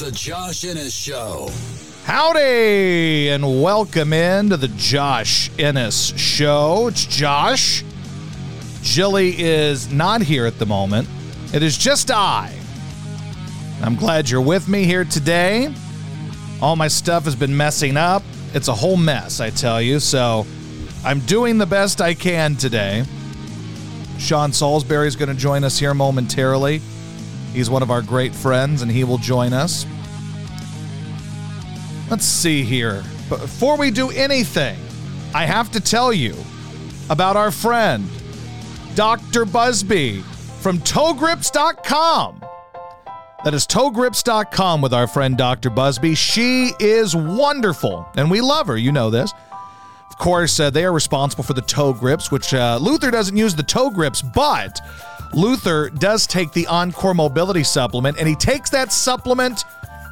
The Josh Innes Show. Howdy, and welcome in to the Josh Innes Show. It's Josh. Jilly is not here at the moment. It is just I. I'm glad you're with me here today. All my stuff has been messing up. It's a whole mess, I tell you. So I'm doing the best I can today. Sean Salisbury is going to join us here momentarily. He's one of our great friends, and he will join us. Let's see here. Before we do anything, I have to tell you about our friend, Dr. Buzby from ToeGrips.com. That is ToeGrips.com with our friend Dr. Buzby. She is wonderful, and we love her. You know this. Of course, uh, they are responsible for the toe grips, which uh, Luther doesn't use the toe grips, but Luther does take the Encore Mobility Supplement, and he takes that supplement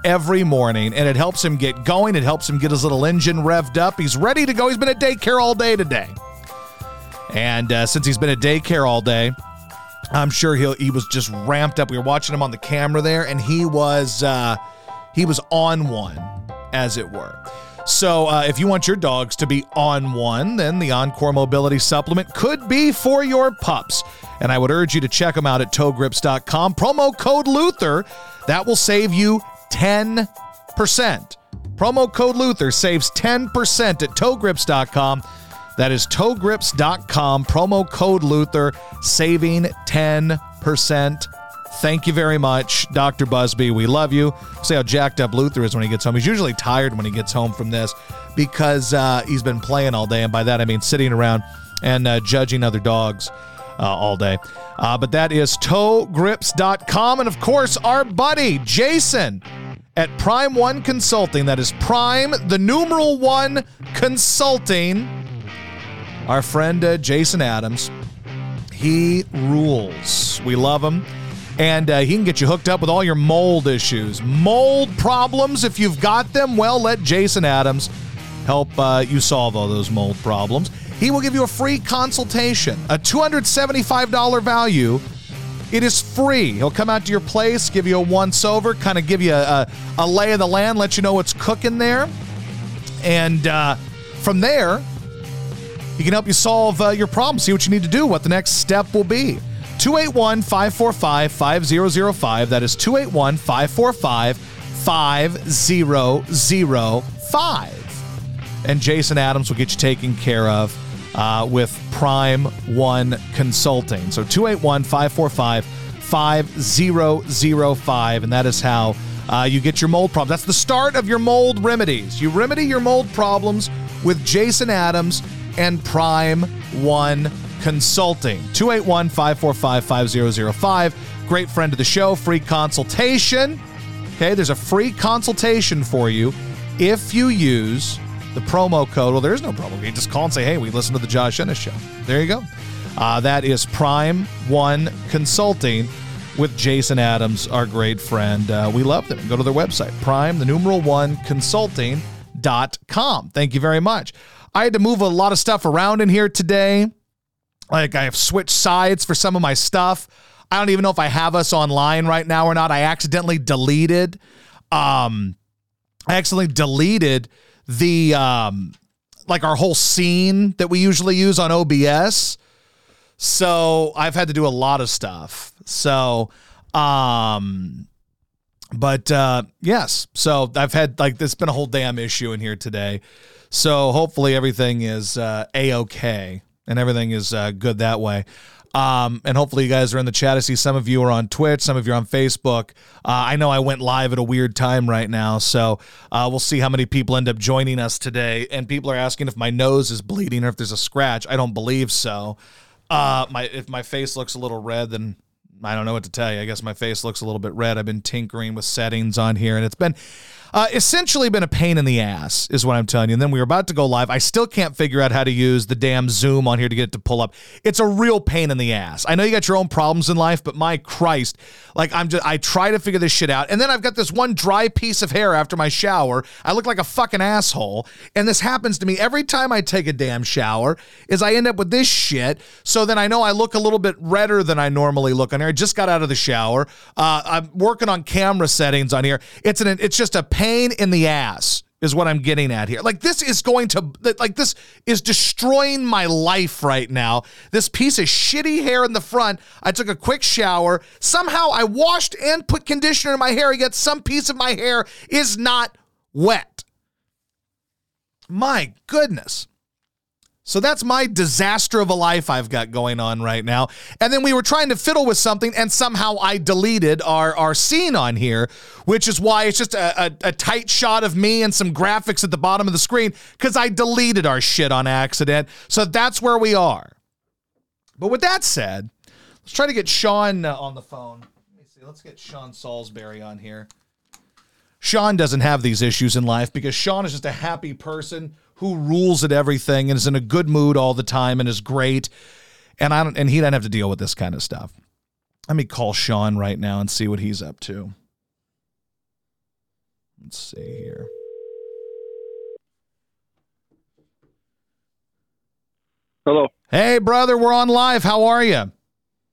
every morning, and it helps him get going. It helps him get his little engine revved up. He's ready to go. He's been at daycare all day today. And uh, since he's been at daycare all day, I'm sure he he was just ramped up. We were watching him on the camera there, and he was uh, he was on one, as it were. So, uh, if you want your dogs to be on one, then the Encore Mobility Supplement could be for your pups. And I would urge you to check them out at toegrips.com. Promo code Luther, that will save you 10%. Promo code Luther saves 10% at toegrips.com. That is toegrips.com. Promo code Luther, saving 10%. Thank you very much, Dr. Buzby. We love you. See how jacked up Luther is when he gets home. He's usually tired when he gets home from this because uh, he's been playing all day. And by that, I mean sitting around and uh, judging other dogs uh, all day. Uh, but that is toegrips.com. And of course, our buddy, Jason at Prime One Consulting. That is Prime, the numeral one consulting. Our friend uh, Jason Adams. He rules. We love him and uh, he can get you hooked up with all your mold issues. Mold problems, if you've got them, well, let Jason Adams help uh, you solve all those mold problems. He will give you a free consultation, a $275 value. It is free. He'll come out to your place, give you a once over, kind of give you a, a, lay of the land, let you know what's cooking there. And uh, from there, he can help you solve uh, your problem, see what you need to do, what the next step will be. 281 545 5005. That is 281 545 5005. And Jason Adams will get you taken care of uh, with Prime One Consulting. So 281 545 5005. And that is how uh, you get your mold problem. That's the start of your mold remedies. You remedy your mold problems with Jason Adams and Prime One Consulting. 281 545 5005. Great friend of the show, free consultation. Okay, there's a free consultation for you if you use the promo code. Well, there is no promo. You just call and say, hey, we listen to the Josh Innes show. There you go. Uh, that is Prime One Consulting with Jason Adams, our great friend. Uh, we love them. Go to their website, prime, the numeral one, consulting.com. Thank you very much. I had to move a lot of stuff around in here today. Like I have switched sides for some of my stuff. I don't even know if I have us online right now or not. I accidentally deleted um I accidentally deleted the um like our whole scene that we usually use on OBS. So I've had to do a lot of stuff. So um but uh yes, so I've had like there's been a whole damn issue in here today. So hopefully everything is uh a okay and everything is uh, good that way. Um, and hopefully you guys are in the chat. I see some of you are on Twitch, some of you are on Facebook. Uh, I know I went live at a weird time right now, so uh, we'll see how many people end up joining us today. And people are asking if my nose is bleeding or if there's a scratch. I don't believe so. Uh, my if my face looks a little red, then I don't know what to tell you. I guess my face looks a little bit red. I've been tinkering with settings on here, and it's been uh, essentially been a pain in the ass, is what I'm telling you. And then we were about to go live. I still can't figure out how to use the damn Zoom on here to get it to pull up. It's a real pain in the ass. I know you got your own problems in life, but my Christ, like I'm just, I try to figure this shit out. And then I've got this one dry piece of hair after my shower. I look like a fucking asshole. And this happens to me every time I take a damn shower, is I end up with this shit. So then I know I look a little bit redder than I normally look on here. I just got out of the shower. Uh, I'm working on camera settings on here. It's an, it's just a pain in the ass is what I'm getting at here. Like this is going to like this is destroying my life right now. This piece of shitty hair in the front. I took a quick shower. Somehow I washed and put conditioner in my hair, yet some piece of my hair is not wet. My goodness. So that's my disaster of a life I've got going on right now. And then we were trying to fiddle with something, and somehow I deleted our, our scene on here, which is why it's just a, a, a tight shot of me and some graphics at the bottom of the screen because I deleted our shit on accident. So that's where we are. But with that said, let's try to get Sean uh, on the phone. Let me see. Let's get Sean Salisbury on here. Sean doesn't have these issues in life because Sean is just a happy person who rules at everything and is in a good mood all the time and is great. And I don't and he doesn't have to deal with this kind of stuff. Let me call Sean right now and see what he's up to. Let's see here. Hello. Hey brother, we're on live. How are you?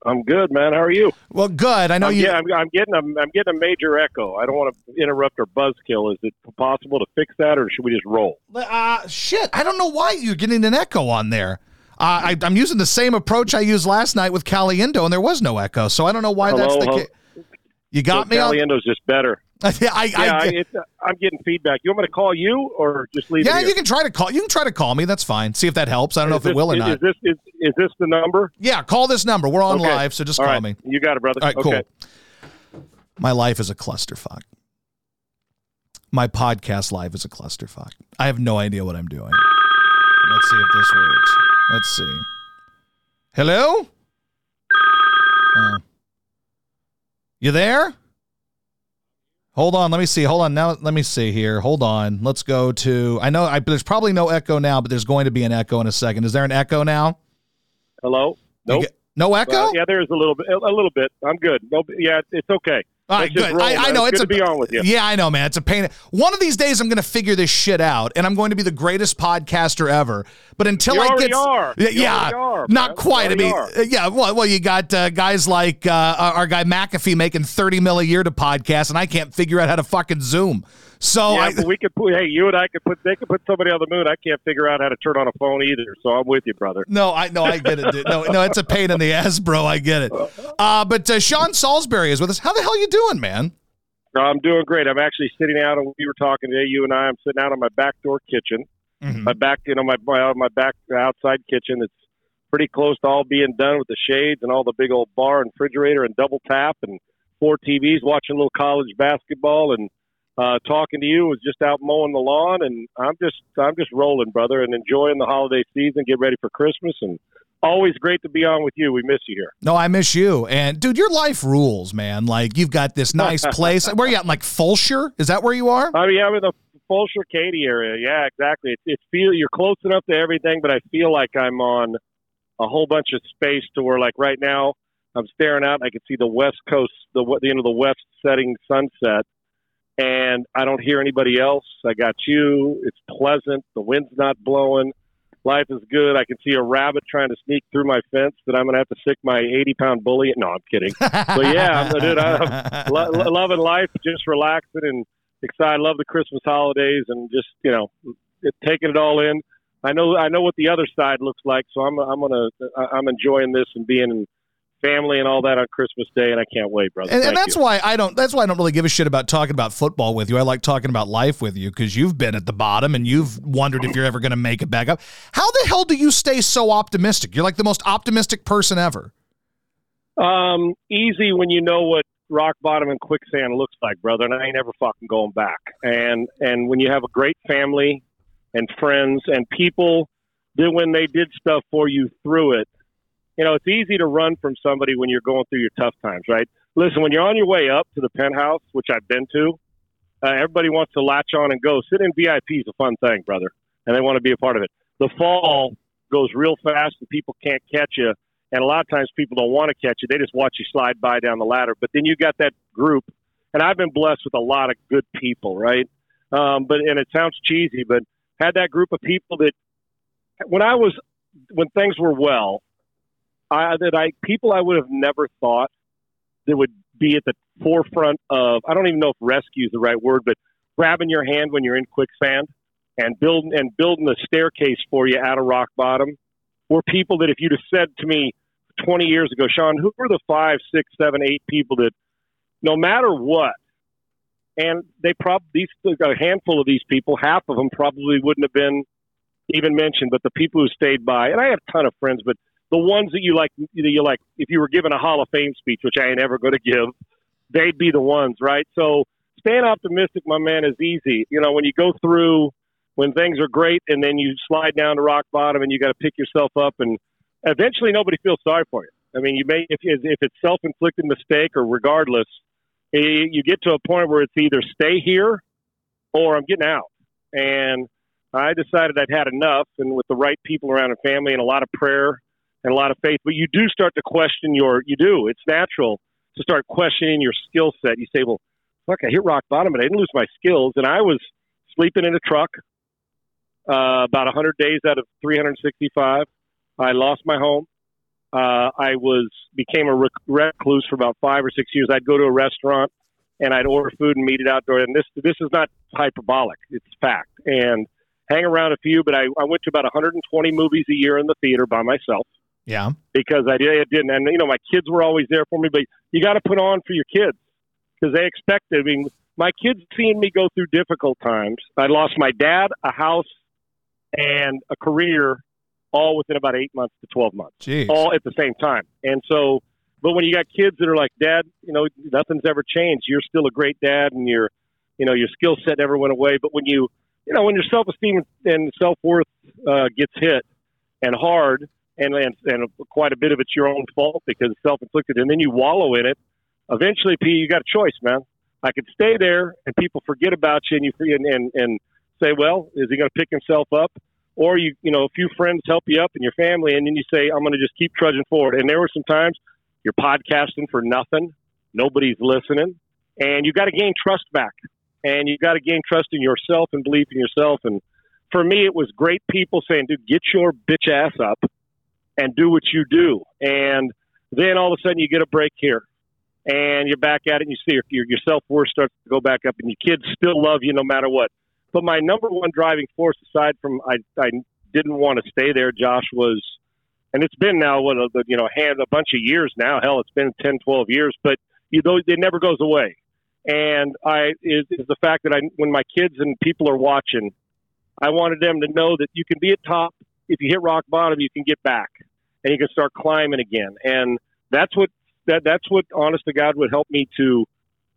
I'm good, man. How are you? Well, good. I know I'm, you. Yeah, I'm, I'm getting a I'm getting a major echo. I don't want to interrupt our buzzkill. Is it possible to fix that, or should we just roll? Uh, shit. I don't know why you're getting an echo on there. Uh, I, I'm using the same approach I used last night with Caliendo, and there was no echo. So I don't know why Hello, that's the case. You got so me on. Caliendo's just better. I, Yeah, I, I, it's, uh, I'm getting feedback. You want me to call you, or just leave yeah, it you can try to call. You can try to call me. That's fine. See if that helps. I don't know Is if it will or is, not. Is this is, is this the number? yeah, call this number. We're on Okay. live, so just All call right. me. You got it, brother. All right, okay. cool. My life is a clusterfuck. My podcast live is a clusterfuck. I have no idea what I'm doing. Let's see if this works. Let's see. Hello? Oh. You there? Hold on, let me see. Hold on. Now let me see here. Hold on. Let's go to I know I, there's probably no echo now, but there's going to be an echo in a second. Is there an echo now? Hello. Nope. get- no echo? Uh, yeah, there is a little bit. A a little bit. I'm good. No, yeah, it's okay. All right, good. roll, I, I know It's it's, a be on with you. Yeah, I know, man. It's a pain. One of these days, I'm going to figure this shit out, and I'm going to be the greatest podcaster ever. But until You I get, are. yeah, yeah, are, not quite. I mean, already uh, yeah. Well, well, you got uh, guys like uh, our our guy McAfee making 30 mil a year to podcast, and I can't figure out how to fucking Zoom. So yeah, I, we could put. Hey, you and I could put. They could put somebody on the moon. I can't figure out how to turn on a phone either. So I'm with you, brother. no, I no, I get it. Dude. No, no, it's a pain in the ass, bro. I get it. Uh, but uh, Sean Salisbury is with us. How the hell you doing, man? I'm doing great. I'm actually sitting out, and we were talking today. You and I. I'm sitting out on my back door kitchen. Mhm. My back, you know, my my, my back outside kitchen. It's pretty close to all being done with the shades and all the big old bar and refrigerator and double tap and four TVs, watching a little college basketball and uh, talking to you. Was just out mowing the lawn, and I'm just I'm just rolling, brother, and enjoying the holiday season. Get ready for Christmas, and always great to be on with you. We miss you here. No, I miss you. And dude, your life rules, man. Like you've got this nice place. Where are you at? Like Fulshear? Is that where you are? I mean, I'm in the Fulshear Katy area. Yeah, exactly. It, it feel you're close enough to everything, but I feel like I'm on a whole bunch of space to where, like right now, I'm staring out. and I can see the west coast, the the end of the west setting sunset, and I don't hear anybody else. I got you. It's pleasant. The wind's not blowing. Life is good. I can see a rabbit trying to sneak through my fence that I'm going to have to stick my 80 pound bully. No, I'm kidding. But yeah, I'm, dude, I'm lo- lo- loving life, just relaxing and excited. Love the Christmas holidays and just you know it, taking it all in. I know I know what the other side looks like, so I'm I'm gonna I- I'm enjoying this and being in family and all that on Christmas Day, and I can't wait, brother. and, and that's you. why I don't. That's why I don't really give a shit about talking about football with you. I like talking about life with you because you've been at the bottom and you've wondered if you're ever going to make it back up. How the hell do you stay so optimistic? You're like the most optimistic person ever. Um, easy when you know what rock bottom and quicksand looks like, brother, and I ain't ever fucking going back. And and when you have a great family and friends and people that when they did stuff for you through it, you know, it's easy to run from somebody when you're going through your tough times, right? Listen, when you're on your way up to the penthouse, which I've been to, uh, everybody wants to latch on and go. Sit in VIP is a fun thing, brother, and they want to be a part of it. The fall goes real fast, and people can't catch you. And a lot of times, people don't want to catch you; they just watch you slide by down the ladder. But then you got that group, and I've been blessed with a lot of good people, right? Um, but and it sounds cheesy, but had that group of people that when I was when things were well, I, that I people I would have never thought that would be at the forefront of I don't even know if rescue is the right word, but grabbing your hand when you're in quicksand and building and building the staircase for you out of rock bottom were people that if you'd have said to me 20 years ago, Sean, who were the five, six, seven, eight people that no matter what, and they probably these a handful of these people, half of them probably wouldn't have been even mentioned, but the people who stayed by, and I have a ton of friends, but the ones that you like, you like, if you were given a Hall of Fame speech, which I ain't ever going to give, they'd be the ones, right? So staying optimistic, my man, is easy. You know, when you go through when things are great and then you slide down to rock bottom and you got to pick yourself up and eventually nobody feels sorry for you. I mean, you may if if it's self-inflicted mistake or regardless, eh, you get to a point where it's either stay here or I'm getting out. And I decided I'd had enough, and with the right people around and family and a lot of prayer and a lot of faith, but you do start to question your. You do. It's natural to start questioning your skill set. You say, "Well, fuck, I hit rock bottom, and I didn't lose my skills, and I was sleeping in a truck uh, about 100 days out of 365. I lost my home. Uh, I was became a recluse for about five or six years. I'd go to a restaurant and I'd order food and meet it outdoor. And this this is not hyperbolic; it's fact. And hang around a few, but I, I went to about 120 movies a year in the theater by myself. Yeah, because I did it didn't, and you know my kids were always there for me. But you got to put on for your kids because they expect it. I mean, my kids seeing me go through difficult times. I lost my dad, a house, and a career all within about eight months to 12 months, Jeez. all at the same time. And so, but when you got kids that are like, Dad, you know, nothing's ever changed. You're still a great dad, and your, you know, your skill set never went away. But when you, you know, when your self esteem and self worth uh, gets hit and hard, and, and and quite a bit of it's your own fault because it's self inflicted, and then you wallow in it. Eventually, P, you got a choice, man. I could stay there, and people forget about you, and you and and, and say, well, is he going to pick himself up? or you you know a few friends help you up and your family, and then you say, "I'm going to just keep trudging forward." And there were some times you're podcasting for nothing, nobody's listening, and you got to gain trust back, and you got to gain trust in yourself and belief in yourself. And for me, it was great people saying, "Dude, get your bitch ass up and do what you do." And then all of a sudden, you get a break here, and you're back at it, and you see your, your self worth starts to go back up, and your kids still love you no matter what. But my number one driving force, aside from I, I didn't want to stay there, Josh, was, and it's been now what a you know hand a bunch of years now. Hell, it's been 10, 12 years, but you know it never goes away. And I is, is the fact that I when my kids and people are watching, I wanted them to know that you can be at top. If you hit rock bottom, you can get back and you can start climbing again. And that's what that that's what honest to God would help me to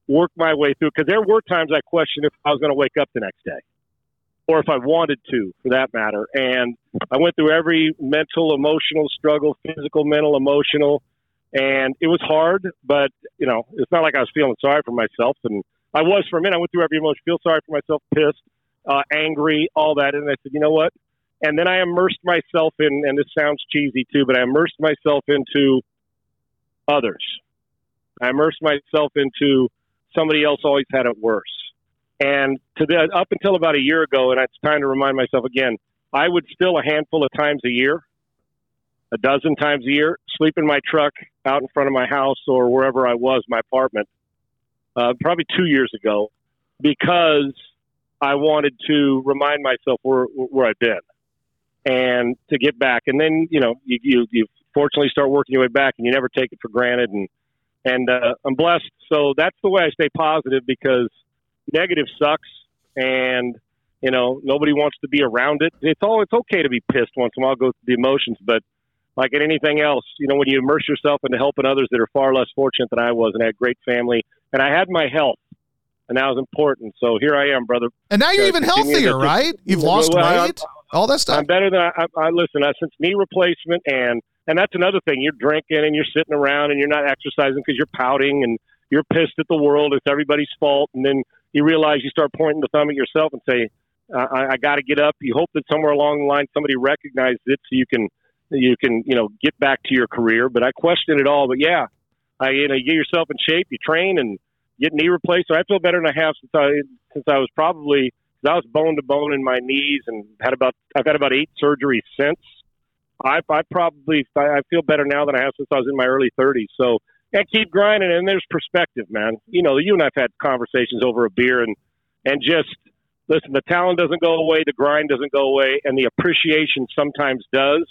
work my way through because there were times I questioned if I was going to wake up the next day or if I wanted to, for that matter. And I went through every mental, emotional struggle, physical, mental, emotional, and it was hard. But you know, it's not like I was feeling sorry for myself, and I was for a minute. I went through every emotion, feel sorry for myself, pissed, uh, angry, all that, and I said, you know what? And then I immersed myself in, and this sounds cheesy too, but I immersed myself into others. I immersed myself into somebody else always had it worse. And to the, up until about a year ago, and it's time to remind myself again, I would still a handful of times a year, a dozen times a year, sleep in my truck out in front of my house or wherever I was, my apartment, uh, probably two years ago, because I wanted to remind myself where, where I've been and to get back. And then, you know, you, you, you fortunately start working your way back and you never take it for granted. And and uh, I'm blessed. So that's the way I stay positive because negative sucks, and you know nobody wants to be around it. It's all it's okay to be pissed once in a while, go through the emotions, but like in anything else, you know, when you immerse yourself into helping others that are far less fortunate than I was, and I had great family, and I had my health, and that was important. So here I am, brother. And now you're even healthier, right? You've lost well, weight, all that stuff. I'm better than I, I, I listen. I, since knee replacement and And that's another thing. You're drinking and you're sitting around and you're not exercising because you're pouting and you're pissed at the world. It's everybody's fault. And then you realize you start pointing the thumb at yourself and say, I, I got to get up. You hope that somewhere along the line somebody recognizes it so you can you can you know get back to your career. But I question it all. But yeah, I you know you get yourself in shape, you train, and get knee replaced. So I feel better than I have since I since I was probably I was bone to bone in my knees and had about I've had about eight surgeries since. I I probably I feel better now than I have since I was in my early 30s. So and keep grinding. And there's perspective, man. You know, you and I've had conversations over a beer and and just listen. The talent doesn't go away, the grind doesn't go away, and the appreciation sometimes does.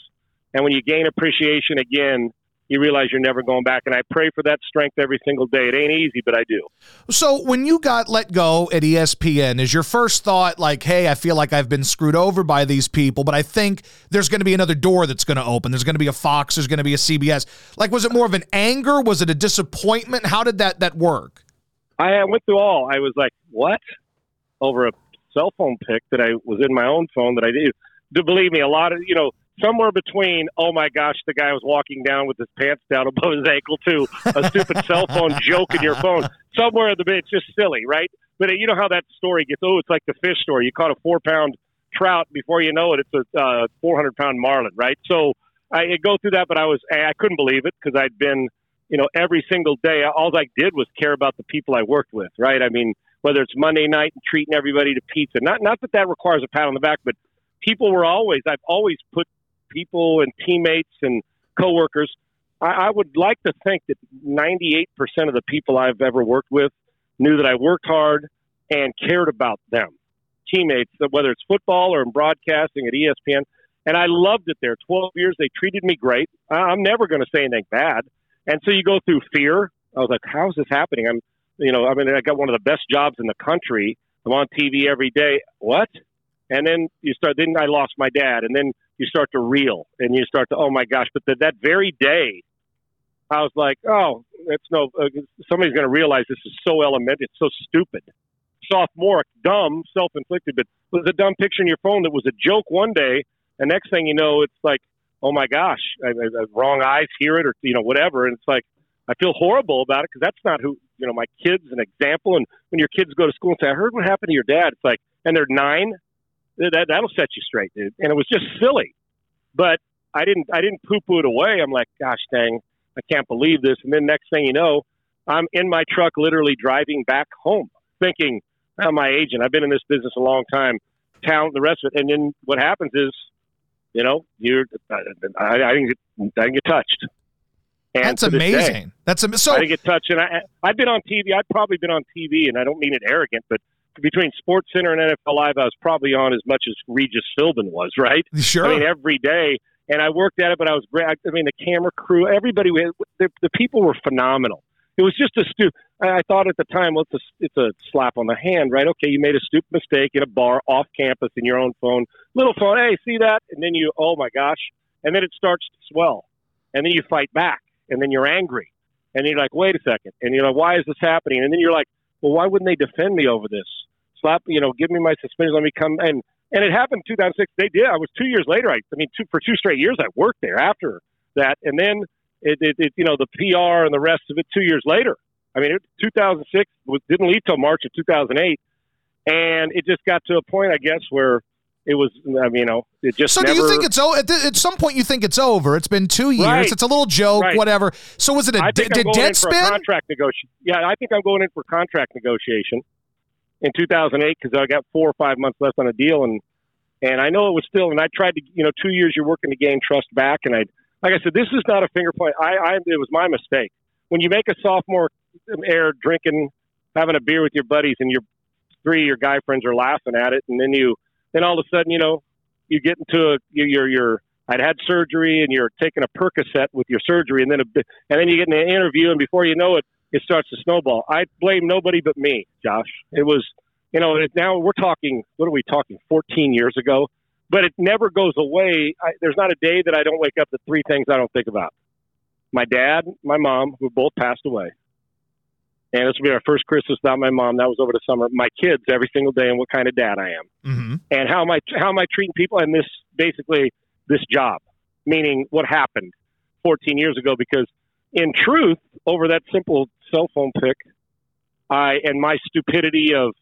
And when you gain appreciation again, you realize you're never going back. And I pray for that strength every single day. It ain't easy, but I do. So when you got let go at ESPN, is your first thought like, hey, I feel like I've been screwed over by these people, but I think there's going to be another door that's going to open. There's going to be a Fox, there's going to be a CBS. Like, was it more of an anger? Was it a disappointment? How did that that work? I went through all. I was like, what? Over a cell phone pic that I was in my own phone that I did. To believe me, a lot of, you know, somewhere between oh my gosh the guy was walking down with his pants down above his ankle to a stupid cell phone joke in your phone. Somewhere in the bit it's just silly right? But you know how that story gets oh it's like the fish story. You caught a four pound trout. Before you know it it's a uh, 400 pound marlin right? So i go through that but i was i couldn't believe it because i'd been you know every single day all i did was care about the people i worked with right? I mean whether it's monday night and treating everybody to pizza not not that that requires a pat on the back but people were always I've always put people and teammates and coworkers. I, I would like to think that 98% of the people I've ever worked with knew that I worked hard and cared about them. Teammates, whether it's football or in broadcasting at ESPN. And I loved it there. 12 years, they treated me great. I'm never going to say anything bad. And so you go through fear. I was like, how is this happening? I'm, you know, I mean, I got one of the best jobs in the country. I'm on TV every day. What? And then you start, then I lost my dad. And then you start to reel and you start to, oh my gosh. But the, that very day, I was like, oh, it's no, uh, somebody's going to realize this is so elementary. It's so stupid. Sophomore, dumb, self inflicted, but it was a dumb picture in your phone that was a joke one day. And next thing you know, it's like, oh my gosh, I, I, wrong eyes hear it or, you know, whatever. And it's like, I feel horrible about it because that's not who, you know, my kid's an example. And when your kids go to school and say, I heard what happened to your dad, it's like, and they're nine, that that'll set you straight, dude. And it was just silly, but I didn't I didn't poo poo it away. I'm like, gosh dang, I can't believe this. And then next thing you know, I'm in my truck, literally driving back home, thinking, oh, my agent. I've been in this business a long time, talent, the rest of it. And then what happens is, you know, you're I, I didn't get I didn't get touched. And That's amazing. Day, That's am- so. I didn't get touched, and I I've been on TV. I've probably been on TV, and I don't mean it arrogant, but between Sports Center and NFL Live, I was probably on as much as Regis Philbin was, right? Sure. I mean, every day, and I worked at it, but I was great. I mean, the camera crew, everybody, the, the people were phenomenal. It was just a stu. I thought at the time, well, it's a, it's a slap on the hand, right? Okay, you made a stupid mistake in a bar off campus in your own phone, little phone. Hey, see that? And then you, oh my gosh, and then it starts to swell, and then you fight back, and then you're angry, and you're like, wait a second, and you're like, why is this happening? And then you're like, well, why wouldn't they defend me over this? Slap, you know, give me my suspension, let me come and and it happened 2006. They did. I was two years later. I, I mean, two, for two straight years, I worked there after that, and then it, it, it, you know, the PR and the rest of it. Two years later, I mean, it, 2006 was, didn't leave till March of 2008, and it just got to a point, I guess, where it was. I mean, you know, it just. So never, do you think it's over? At, at, some point, you think it's over? It's been two years. Right. It's a little joke, right. whatever. So was it a I think d- I'm going dead in for a contract negotiation? Yeah, I think I'm going in for contract negotiation in 2008 because I got four or five months left on a deal, and and I know it was still. And I tried to, you know, two years you're working to gain trust back, and I, like I said, this is not a finger point. I, I it was my mistake. When you make a sophomore air drinking, having a beer with your buddies, and your three of your guy friends are laughing at it, and then you, then all of a sudden, you know, you get into a you're you're I'd had surgery and you're taking a Percocet with your surgery, and then a, and then you get in an interview, and before you know it, it starts to snowball. I blame nobody but me, Josh. It was, you know, now we're talking, what are we talking, 14 years ago? But it never goes away. I, there's not a day that I don't wake up to three things I don't think about. My dad, my mom, who both passed away. And this will be our first Christmas without my mom. That was over the summer. My kids every single day and what kind of dad I am. Mm-hmm. And how am I, how am I treating people and this, basically, this job, meaning what happened 14 years ago because, in truth, over that simple cell phone pick, I and my stupidity of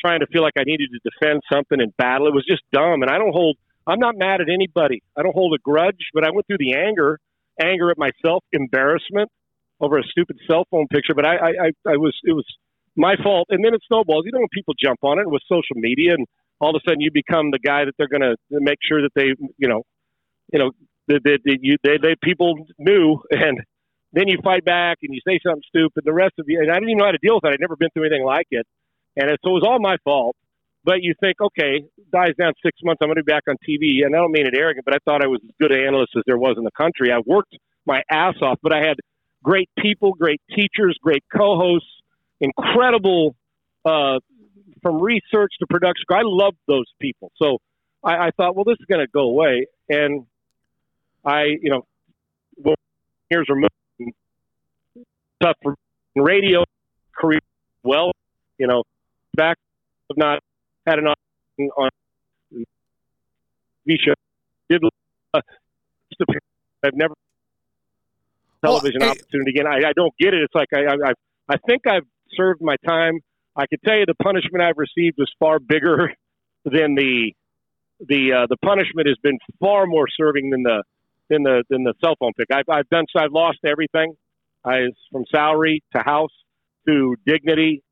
trying to feel like I needed to defend something and battle, it was just dumb. And I don't hold. I'm not mad at anybody. I don't hold a grudge, but I went through the anger, anger at myself, embarrassment over a stupid cell phone picture. But I, I, I, I was, it was my fault. And then it snowballs. You know, when people jump on it with social media, and all of a sudden you become the guy that they're going to make sure that they, you know, you know, that, that, that you, they, they, people knew, and then you fight back and you say something stupid. The rest of you, and I didn't even know how to deal with it. I'd never been through anything like it, and it, so it was all my fault. But you think, okay, dies down six months, I'm going to be back on TV, and I don't mean it arrogant, but I thought I was as good an analyst as there was in the country. I worked my ass off, but I had great people, great teachers, great co-hosts, incredible uh, from research to production. I loved those people, so I, I thought, well, this is going to go away, and I, you know, well, years removed, tough for radio career. Well, you know, back have not had an on on show. Did uh, I've never television Well, opportunity again. I, I don't get it. It's like I, I I think I've served my time. I can tell you the punishment I've received was far bigger than the the uh, the punishment has been far more serving than the than the than the cell phone pick. I've I've done so I've lost everything. Uh, I from salary to house to dignity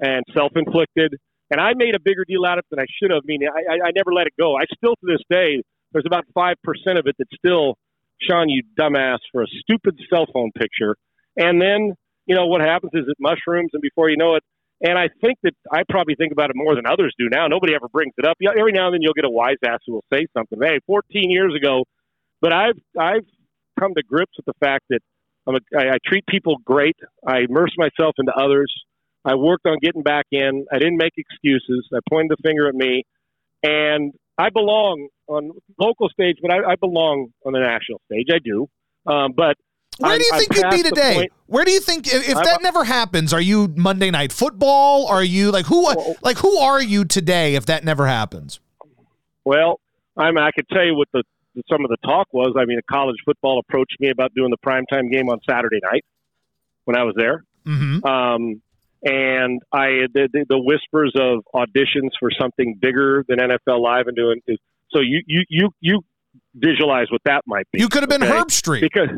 and self inflicted. And I made a bigger deal out of it than I should have. I mean, I, I, I never let it go. I still to this day there's about five percent of it that's still Sean, you dumbass, for a stupid cell phone picture. And then you know what happens is it mushrooms, and before you know it. And I think that I probably think about it more than others do now. Nobody ever brings it up. Every now and then you'll get a wise ass who will say something. Hey, 14 years ago, but I've I've come to grips with the fact that I'm a, I, I treat people great. I immerse myself into others. I worked on getting back in. I didn't make excuses. I pointed the finger at me, and I belong on local stage, but I, I belong on the national stage. I do. Um, but Where I'm- do you think you'd be today? Where do you think if, if that never happens, are you Monday Night Football? Are you like who? Well- like who are you today if that never happens? Well, I mean, I could tell you what the some of the talk was. I mean, a college football approached me about doing the primetime game on Saturday night when I was there. Mm-hmm. Um, and I the, the, the whispers of auditions for something bigger than NFL Live and doing is so you you you you visualize what that might be. You could have been okay? Herbstreit. because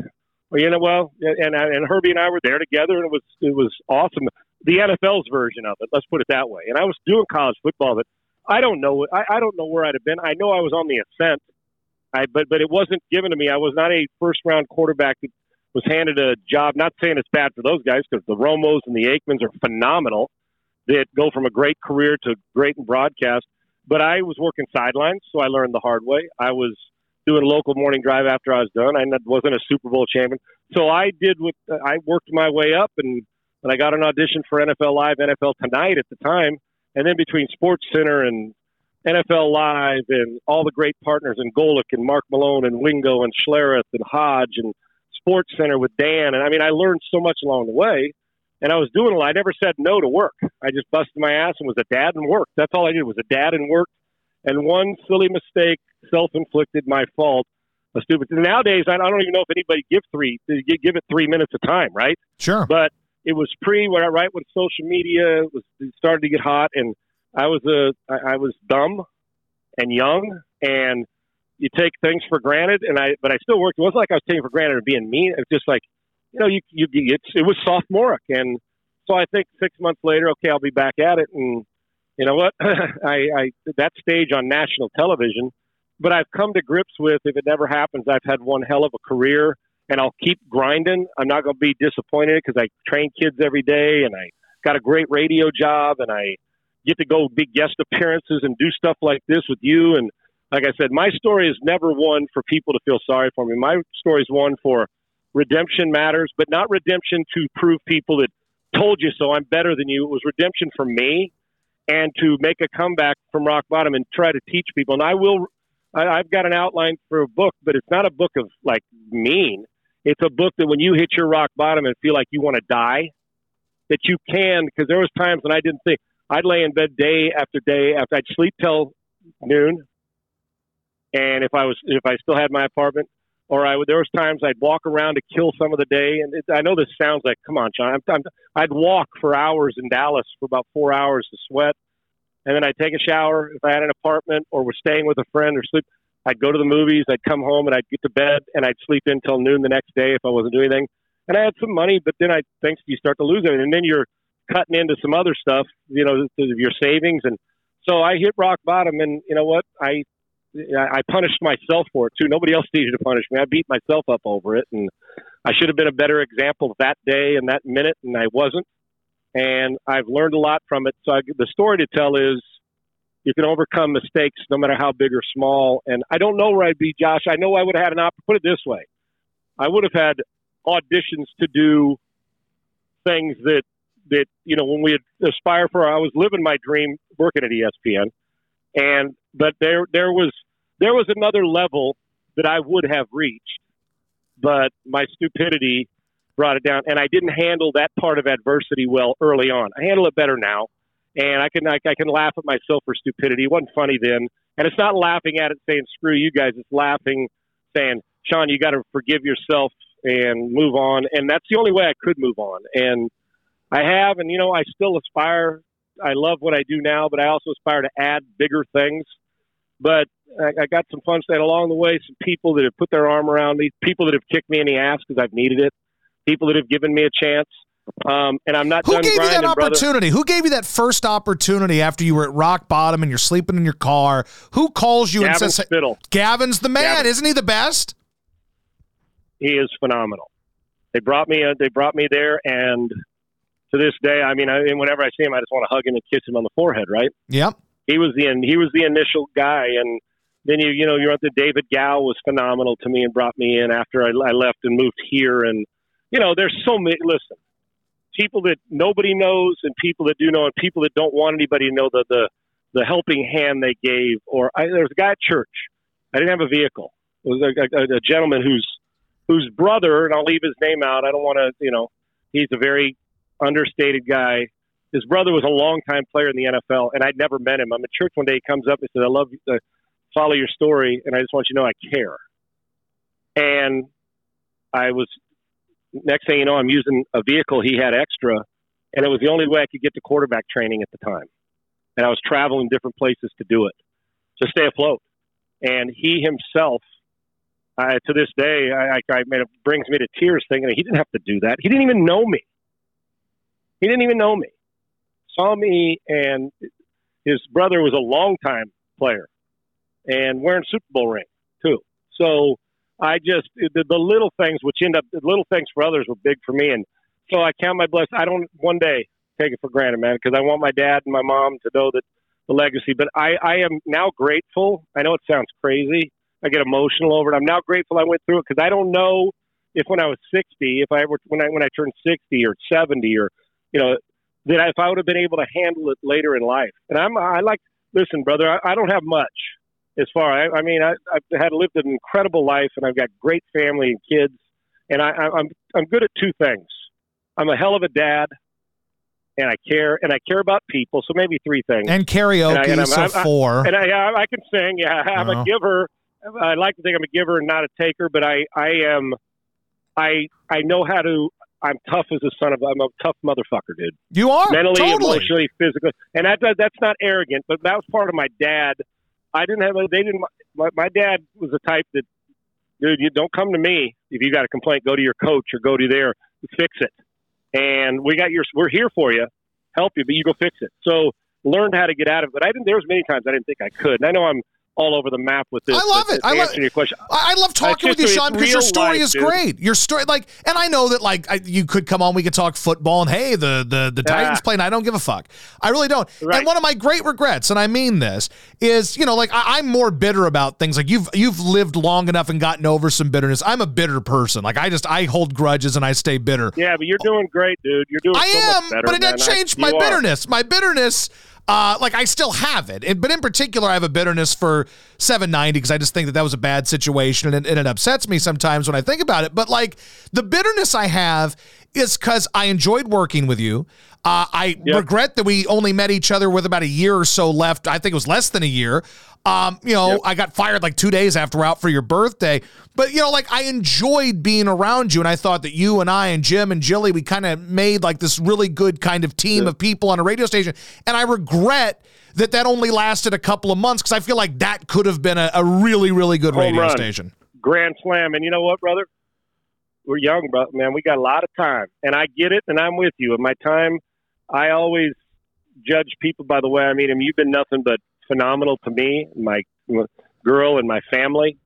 well, you know, well, and and Herbie and I were there together, and it was it was awesome. The NFL's version of it, let's put it that way. And I was doing college football, but I don't know. I, I don't know where I'd have been. I know I was on the ascent, I but but it wasn't given to me. I was not a first round quarterback that was handed a job. Not saying it's bad for those guys because the Romos and the Aikmans are phenomenal. That go from a great career to great in broadcast. But I was working sidelines, so I learned the hard way. I was doing a local morning drive after I was done. I wasn't a Super Bowl champion, so I did what I worked my way up, and and I got an audition for NFL Live, NFL Tonight at the time, and then between Sports Center and NFL Live and all the great partners and Golic and Mark Malone and Wingo and Schlereth and Hoge and Sports Center with Dan, and I mean I learned so much along the way. And I was doing a lot. I never said no to work. I just busted my ass and was a dad and worked. That's all I did was a dad and worked. And one silly mistake, self-inflicted, my fault, a stupid. Nowadays, I don't even know if anybody give three give it three minutes of time, right? Sure. But it was pre, right when social media was started to get hot, and I was a I I was dumb and young, and you take things for granted. And I, but I still worked. It wasn't like I was taking for granted or being mean. It's just like, you know, you you it's, it was sophomoric, and so I think six months later, okay, I'll be back at it, and you know what, I, I that stage on national television. But I've come to grips with if it never happens, I've had one hell of a career, and I'll keep grinding. I'm not going to be disappointed because I train kids every day, and I got a great radio job, and I get to go big guest appearances and do stuff like this with you. And like I said, my story is never one for people to feel sorry for me. My story is one for redemption matters, but not redemption to prove people that told you so. I'm better than you. It was redemption for me and to make a comeback from rock bottom and try to teach people. And I will. I, I've got an outline for a book, but it's not a book of like mean. It's a book that when you hit your rock bottom and feel like you want to die, that you can. Because there was times when I didn't think I'd lay in bed day after day after I'd sleep till noon, and if I was if I still had my apartment, or I would, there was times I'd walk around to kill some of the day. And it, I know this sounds like, come on, John. I'm, I'm, I'd walk for hours in Dallas for about four hours to sweat, and then I'd take a shower if I had an apartment or was staying with a friend or sleep. I'd go to the movies. I'd come home and I'd get to bed and I'd sleep in until noon the next day if I wasn't doing anything. And I had some money, but then I think you start to lose it, and then you're cutting into some other stuff, you know, your savings. And so I hit rock bottom, and you know what? I I punished myself for it too. Nobody else needed to punish me. I beat myself up over it, and I should have been a better example that day and that minute, and I wasn't. And I've learned a lot from it. So I, the story to tell is you can overcome mistakes no matter how big or small. And I don't know where I'd be, Josh. I know I would have had an opportunity. Put it this way: I would have had auditions to do things that that you know when we aspire for. I was living my dream working at ESPN, and but there there was there was another level that I would have reached, but my stupidity brought it down, and I didn't handle that part of adversity well early on. I handle it better now, and I can I, I can laugh at myself for stupidity. It wasn't funny then, and it's not laughing at it saying screw you guys. It's laughing saying Sean, you got to forgive yourself and move on, and that's the only way I could move on, and I have, and you know I still aspire I love what I do now, but I also aspire to add bigger things. But I, I got some fun stuff along the way. Some people that have put their arm around me, people that have kicked me in the ass because I've needed it, people that have given me a chance. Um, and I'm not. Who gave grinding, you that opportunity? Brother. Who gave you that first opportunity after you were at rock bottom and you're sleeping in your car? Who calls you Gavin and says, Spittle. "Gavin's the man, Gavin. isn't he the best?" He is phenomenal. They brought me. Uh, they brought me there, and to this day, I mean, I, and whenever I see him, I just want to hug him and kiss him on the forehead. Right? Yep. He was the he was the initial guy, and then you you know you're at the David Gow was phenomenal to me and brought me in after I, I left and moved here, and you know there's so many. Listen, people that nobody knows and people that do know, and people that don't want anybody to know the the the helping hand they gave. Or I, there was a guy at church. I didn't have a vehicle. It was a, a, a gentleman whose whose brother, and I'll leave his name out. I don't want to, you know, he's a very understated guy. His brother was a longtime player in the NFL, and I'd never met him. I'm at church one day. He comes up and says, "I love to follow your story, and I just want you to know I care." And I was next thing you know, I'm using a vehicle he had extra, and it was the only way I could get to quarterback training at the time. And I was traveling different places to do it to stay afloat. And he himself, uh, to this day, I, I, I mean, it brings me to tears thinking he didn't have to do that. He didn't even know me. He didn't even know me. Saw me, and his brother was a longtime player and wearing Super Bowl ring too. So I just the, the little things, which end up the little things for others, were big for me, and so I count my blessings. I don't one day take it for granted, man, because I want my dad and my mom to know that the legacy. But I, I am now grateful. I know it sounds crazy. I get emotional over it. I'm now grateful I went through it because I don't know if when I was 60, if I ever when I when I turned 60 or 70 or you know that if I would have been able to handle it later in life. And I'm I like listen, brother. I, I don't have much as far. I, I mean, I, I've had lived an incredible life, and I've got great family and kids, and I, I, I'm I'm good at two things. I'm a hell of a dad, and I care, and I care about people. So maybe three things. And karaoke, And I- and I'm- so I'm- I- four. And I, I can sing. Yeah, I'm a giver. I like to think I'm a giver and not a taker, but I, I am. I, I know how to. I'm tough as a son of. I'm a tough motherfucker, dude. you are Mentally, totally. emotionally, physically, and that, that that's not arrogant, but that was part of my dad. I didn't have. They didn't. My, my dad was the type that, dude, you don't come to me if you got a complaint. Go to your coach or go to there. Fix it. And we got your. We're here for you, help you, but you go fix it. So learned how to get out of it. But I didn't. There was many times I didn't think I could. And I know I'm all over the map with this. I love it. I love- your question. I I love talking with you, Sean, because your story life, is dude. great. Your story, like, and I know that, like, I, you could come on, we could talk football, and hey, the the the Yeah. Titans play, and I don't give a fuck. I really don't. Right. And one of my great regrets, and I mean this, is you know, like, I, I'm more bitter about things. Like, you've you've lived long enough and gotten over some bitterness. I'm a bitter person. Like, I just I hold grudges and I stay bitter. Yeah, but you're doing great, dude. You're doing I so am, much better. but it doesn't change my you are. bitterness. My bitterness, uh, like I still have it, and, but in particular, I have a bitterness for 790 because I just think that that was a bad situation, and, it- and it upsets me sometimes when I think about it. But like the bitterness I have is because I enjoyed working with you. Uh, I Yep. regret that we only met each other with about a year or so left. I think it was less than a year. Um, you know, Yep. I got fired like two days after out for your birthday. But you know, like I enjoyed being around you, and I thought that you and I and Jim and Jilly, we kind of made like this really good kind of team yeah. of people on a radio station. And I regret that that only lasted a couple of months because I feel like that could have been a, a really, really good Home radio run. station. Grand slam, and you know what, brother? We're young, bro. Man, we got a lot of time, and I get it, and I'm with you. In my time, I always judge people by the way I meet them. You've been nothing but phenomenal to me, my girl, and my family.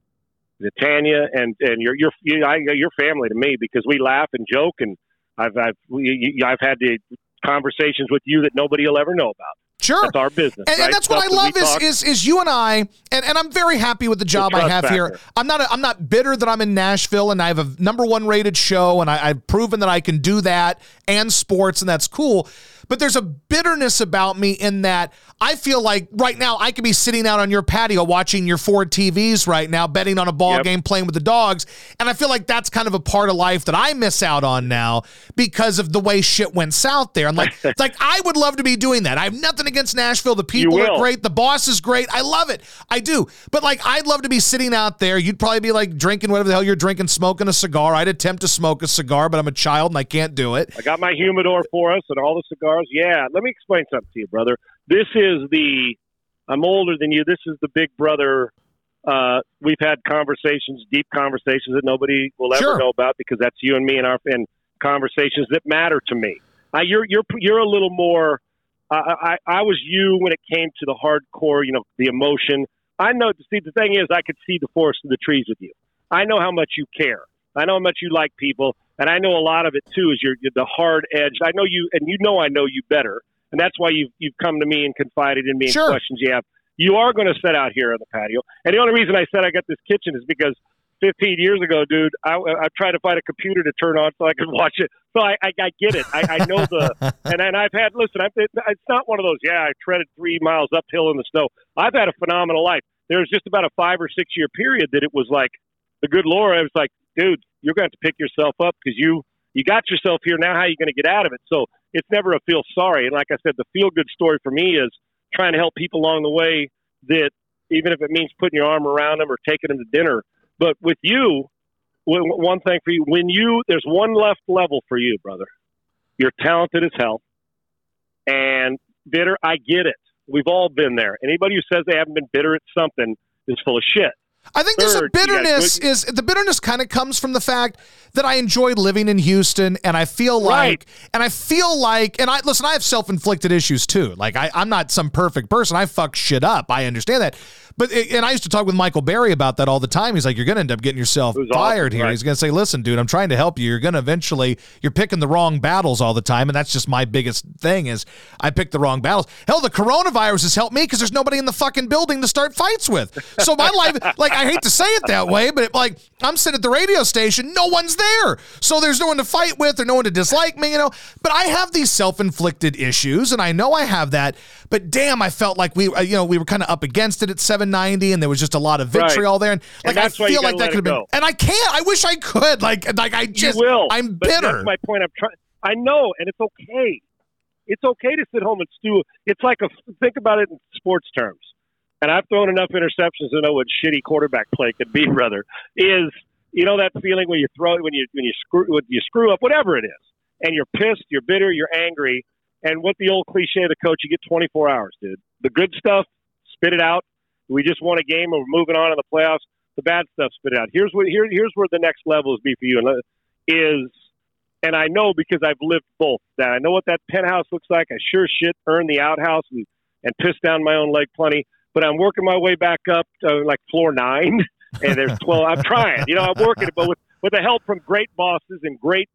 Tanya and and your your your family to me because we laugh and joke and I've I've we, I've had the conversations with you that nobody will ever know about. Sure, that's our business, and, right? and that's what I love is, is is you and I, and, and I'm very happy with the job the I have factor. here. I'm not a, I'm not bitter that I'm in Nashville and I have a number one rated show, and I, I've proven that I can do that and sports, and that's cool but there's a bitterness about me in that I feel like right now I could be sitting out on your patio watching your four TVs right now, betting on a ball yep. game, playing with the dogs. And I feel like that's kind of a part of life that I miss out on now because of the way shit went south there. And like, it's like I would love to be doing that. I have nothing against Nashville. The people are great. The boss is great. I love it. I do. But like, I'd love to be sitting out there. You'd probably be like drinking whatever the hell you're drinking, smoking a cigar. I'd attempt to smoke a cigar, but I'm a child and I can't do it. I got my humidor for us and all the cigars. Yeah. Let me explain something to you, brother. This is the, I'm older than you. This is the big brother. Uh, we've had conversations, deep conversations that nobody will ever sure. know about because that's you and me and our and conversations that matter to me. Uh, you're you're you're a little more. Uh, I I was you when it came to the hardcore, you know, the emotion. I know. See, the thing is, I could see the forest of the trees with you. I know how much you care. I know how much you like people, and I know a lot of it too is your the hard edge. I know you, and you know I know you better, and that's why you've you've come to me and confided in me sure. and questions you have. You are going to set out here on the patio, and the only reason I said I got this kitchen is because 15 years ago, dude, I, I tried to find a computer to turn on so I could watch it. So I, I, I get it. I, I know the, and, and I've had, listen, I've, it's not one of those, yeah, I treaded three miles uphill in the snow. I've had a phenomenal life. There was just about a five or six year period that it was like, the good Lord, I was like, dude, you're going to have to pick yourself up because you you got yourself here. Now, how are you going to get out of it? So it's never a feel sorry. And like I said, the feel good story for me is trying to help people along the way that even if it means putting your arm around them or taking them to dinner. But with you, one thing for you, when you there's one left level for you, brother. You're talented as hell, and bitter. I get it. We've all been there. Anybody who says they haven't been bitter at something is full of shit. I think there's a bitterness is the bitterness kind of comes from the fact that I enjoy living in Houston and I feel like right. and I feel like and I listen I have self-inflicted issues too like I, I'm not some perfect person I fuck shit up I understand that but and I used to talk with Michael Berry about that all the time. He's like, you're going to end up getting yourself fired awesome, here. Right. He's going to say, listen, dude, I'm trying to help you. You're going to eventually you're picking the wrong battles all the time, and that's just my biggest thing is I pick the wrong battles. Hell, the coronavirus has helped me because there's nobody in the fucking building to start fights with. So my life, like, I hate to say it that way, but it, like I'm sitting at the radio station, no one's there, so there's no one to fight with or no one to dislike me, you know. But I have these self-inflicted issues, and I know I have that. But damn, I felt like we, uh, you know, we were kind of up against it at 790, and there was just a lot of vitriol right. there. And like and I feel like that could have been, and I can't. I wish I could. Like, like I just, you will. I'm bitter. That's my point. I'm trying. I know, and it's okay. It's okay to sit home and stew. It's like a think about it in sports terms. And I've thrown enough interceptions to know what shitty quarterback play could be. Brother, is you know that feeling when you throw when you when you screw when you screw up whatever it is, and you're pissed, you're bitter, you're angry, and what the old cliche of the coach, you get 24 hours, dude. The good stuff, spit it out. We just won a game and we're moving on in the playoffs. The bad stuff, spit it out. Here's what here, here's where the next level is be for you, and uh, is, and I know because I've lived both. That I know what that penthouse looks like. I sure shit earned the outhouse and, and pissed down my own leg plenty. But I'm working my way back up to like floor nine, and there's 12. I'm trying, you know, I'm working it, but with with the help from great bosses and great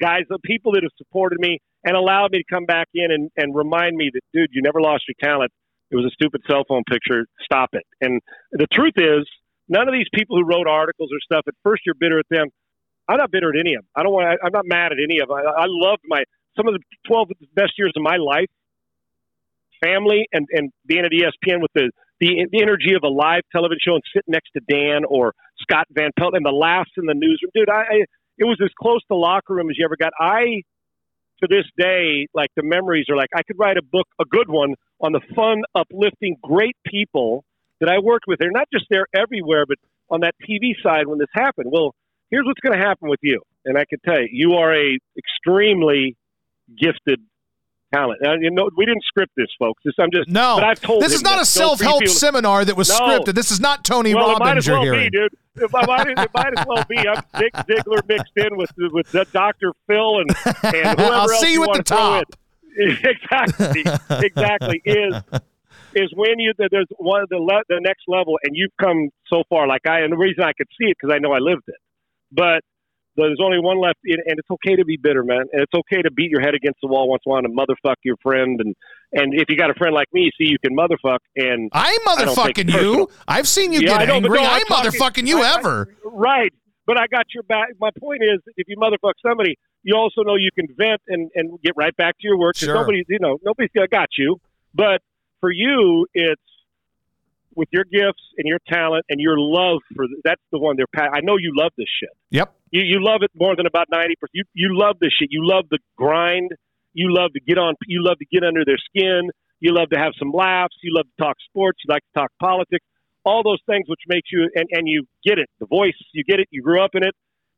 guys, the people that have supported me and allowed me to come back in and, and remind me that, dude, you never lost your talent. It was a stupid cell phone picture. Stop it. And the truth is, none of these people who wrote articles or stuff, at first you're bitter at them. I'm not bitter at any of them. I don't want. I'm not mad at any of them. I, I loved my some of the 12 best years of my life, family, and and being at ESPN with the the, the energy of a live television show and sitting next to Dan or Scott Van Pelt and the laughs in the newsroom, dude. I, I it was as close to locker room as you ever got. I to this day, like the memories are like I could write a book, a good one, on the fun, uplifting, great people that I worked with. They're not just there everywhere, but on that TV side when this happened. Well, here's what's going to happen with you, and I can tell you, you are a extremely gifted talent. Now, you know, we didn't script this, folks. This, I'm just no. But I've told this is not a self-help seminar that was no. scripted. This is not Tony well, Robbins. It might as well be, dude. It might, it might as well be. I'm Dick Ziegler mixed in with with Dr. Phil and and whoever I'll else see you you at want the top. exactly, exactly. Is is when you there's one of the le- the next level, and you've come so far. Like I, and the reason I could see it because I know I lived it. But there's only one left, and and it's okay to be bitter, man. And it's okay to beat your head against the wall once in a while and motherfuck your friend. And and if you got a friend like me, see you can motherfuck. And I'm I motherfucking it you. I've seen you Yeah, I get know, angry. no, talking- motherfucking you I- I- ever. Right. But I got your back. My point is, if you motherfuck somebody, you also know you can vent and, and get right back to your work. Sure. Nobody's, you know, nobody's got you. But for you, it's with your gifts and your talent and your love for that's the one. They're. I know you love this shit. Yep. You you love it more than about ninety percent. You you love this shit. You love the grind. You love to get on. You love to get under their skin. You love to have some laughs. You love to talk sports. You like to talk politics. All those things which makes you and and you get it. The voice. You get it. You grew up in it.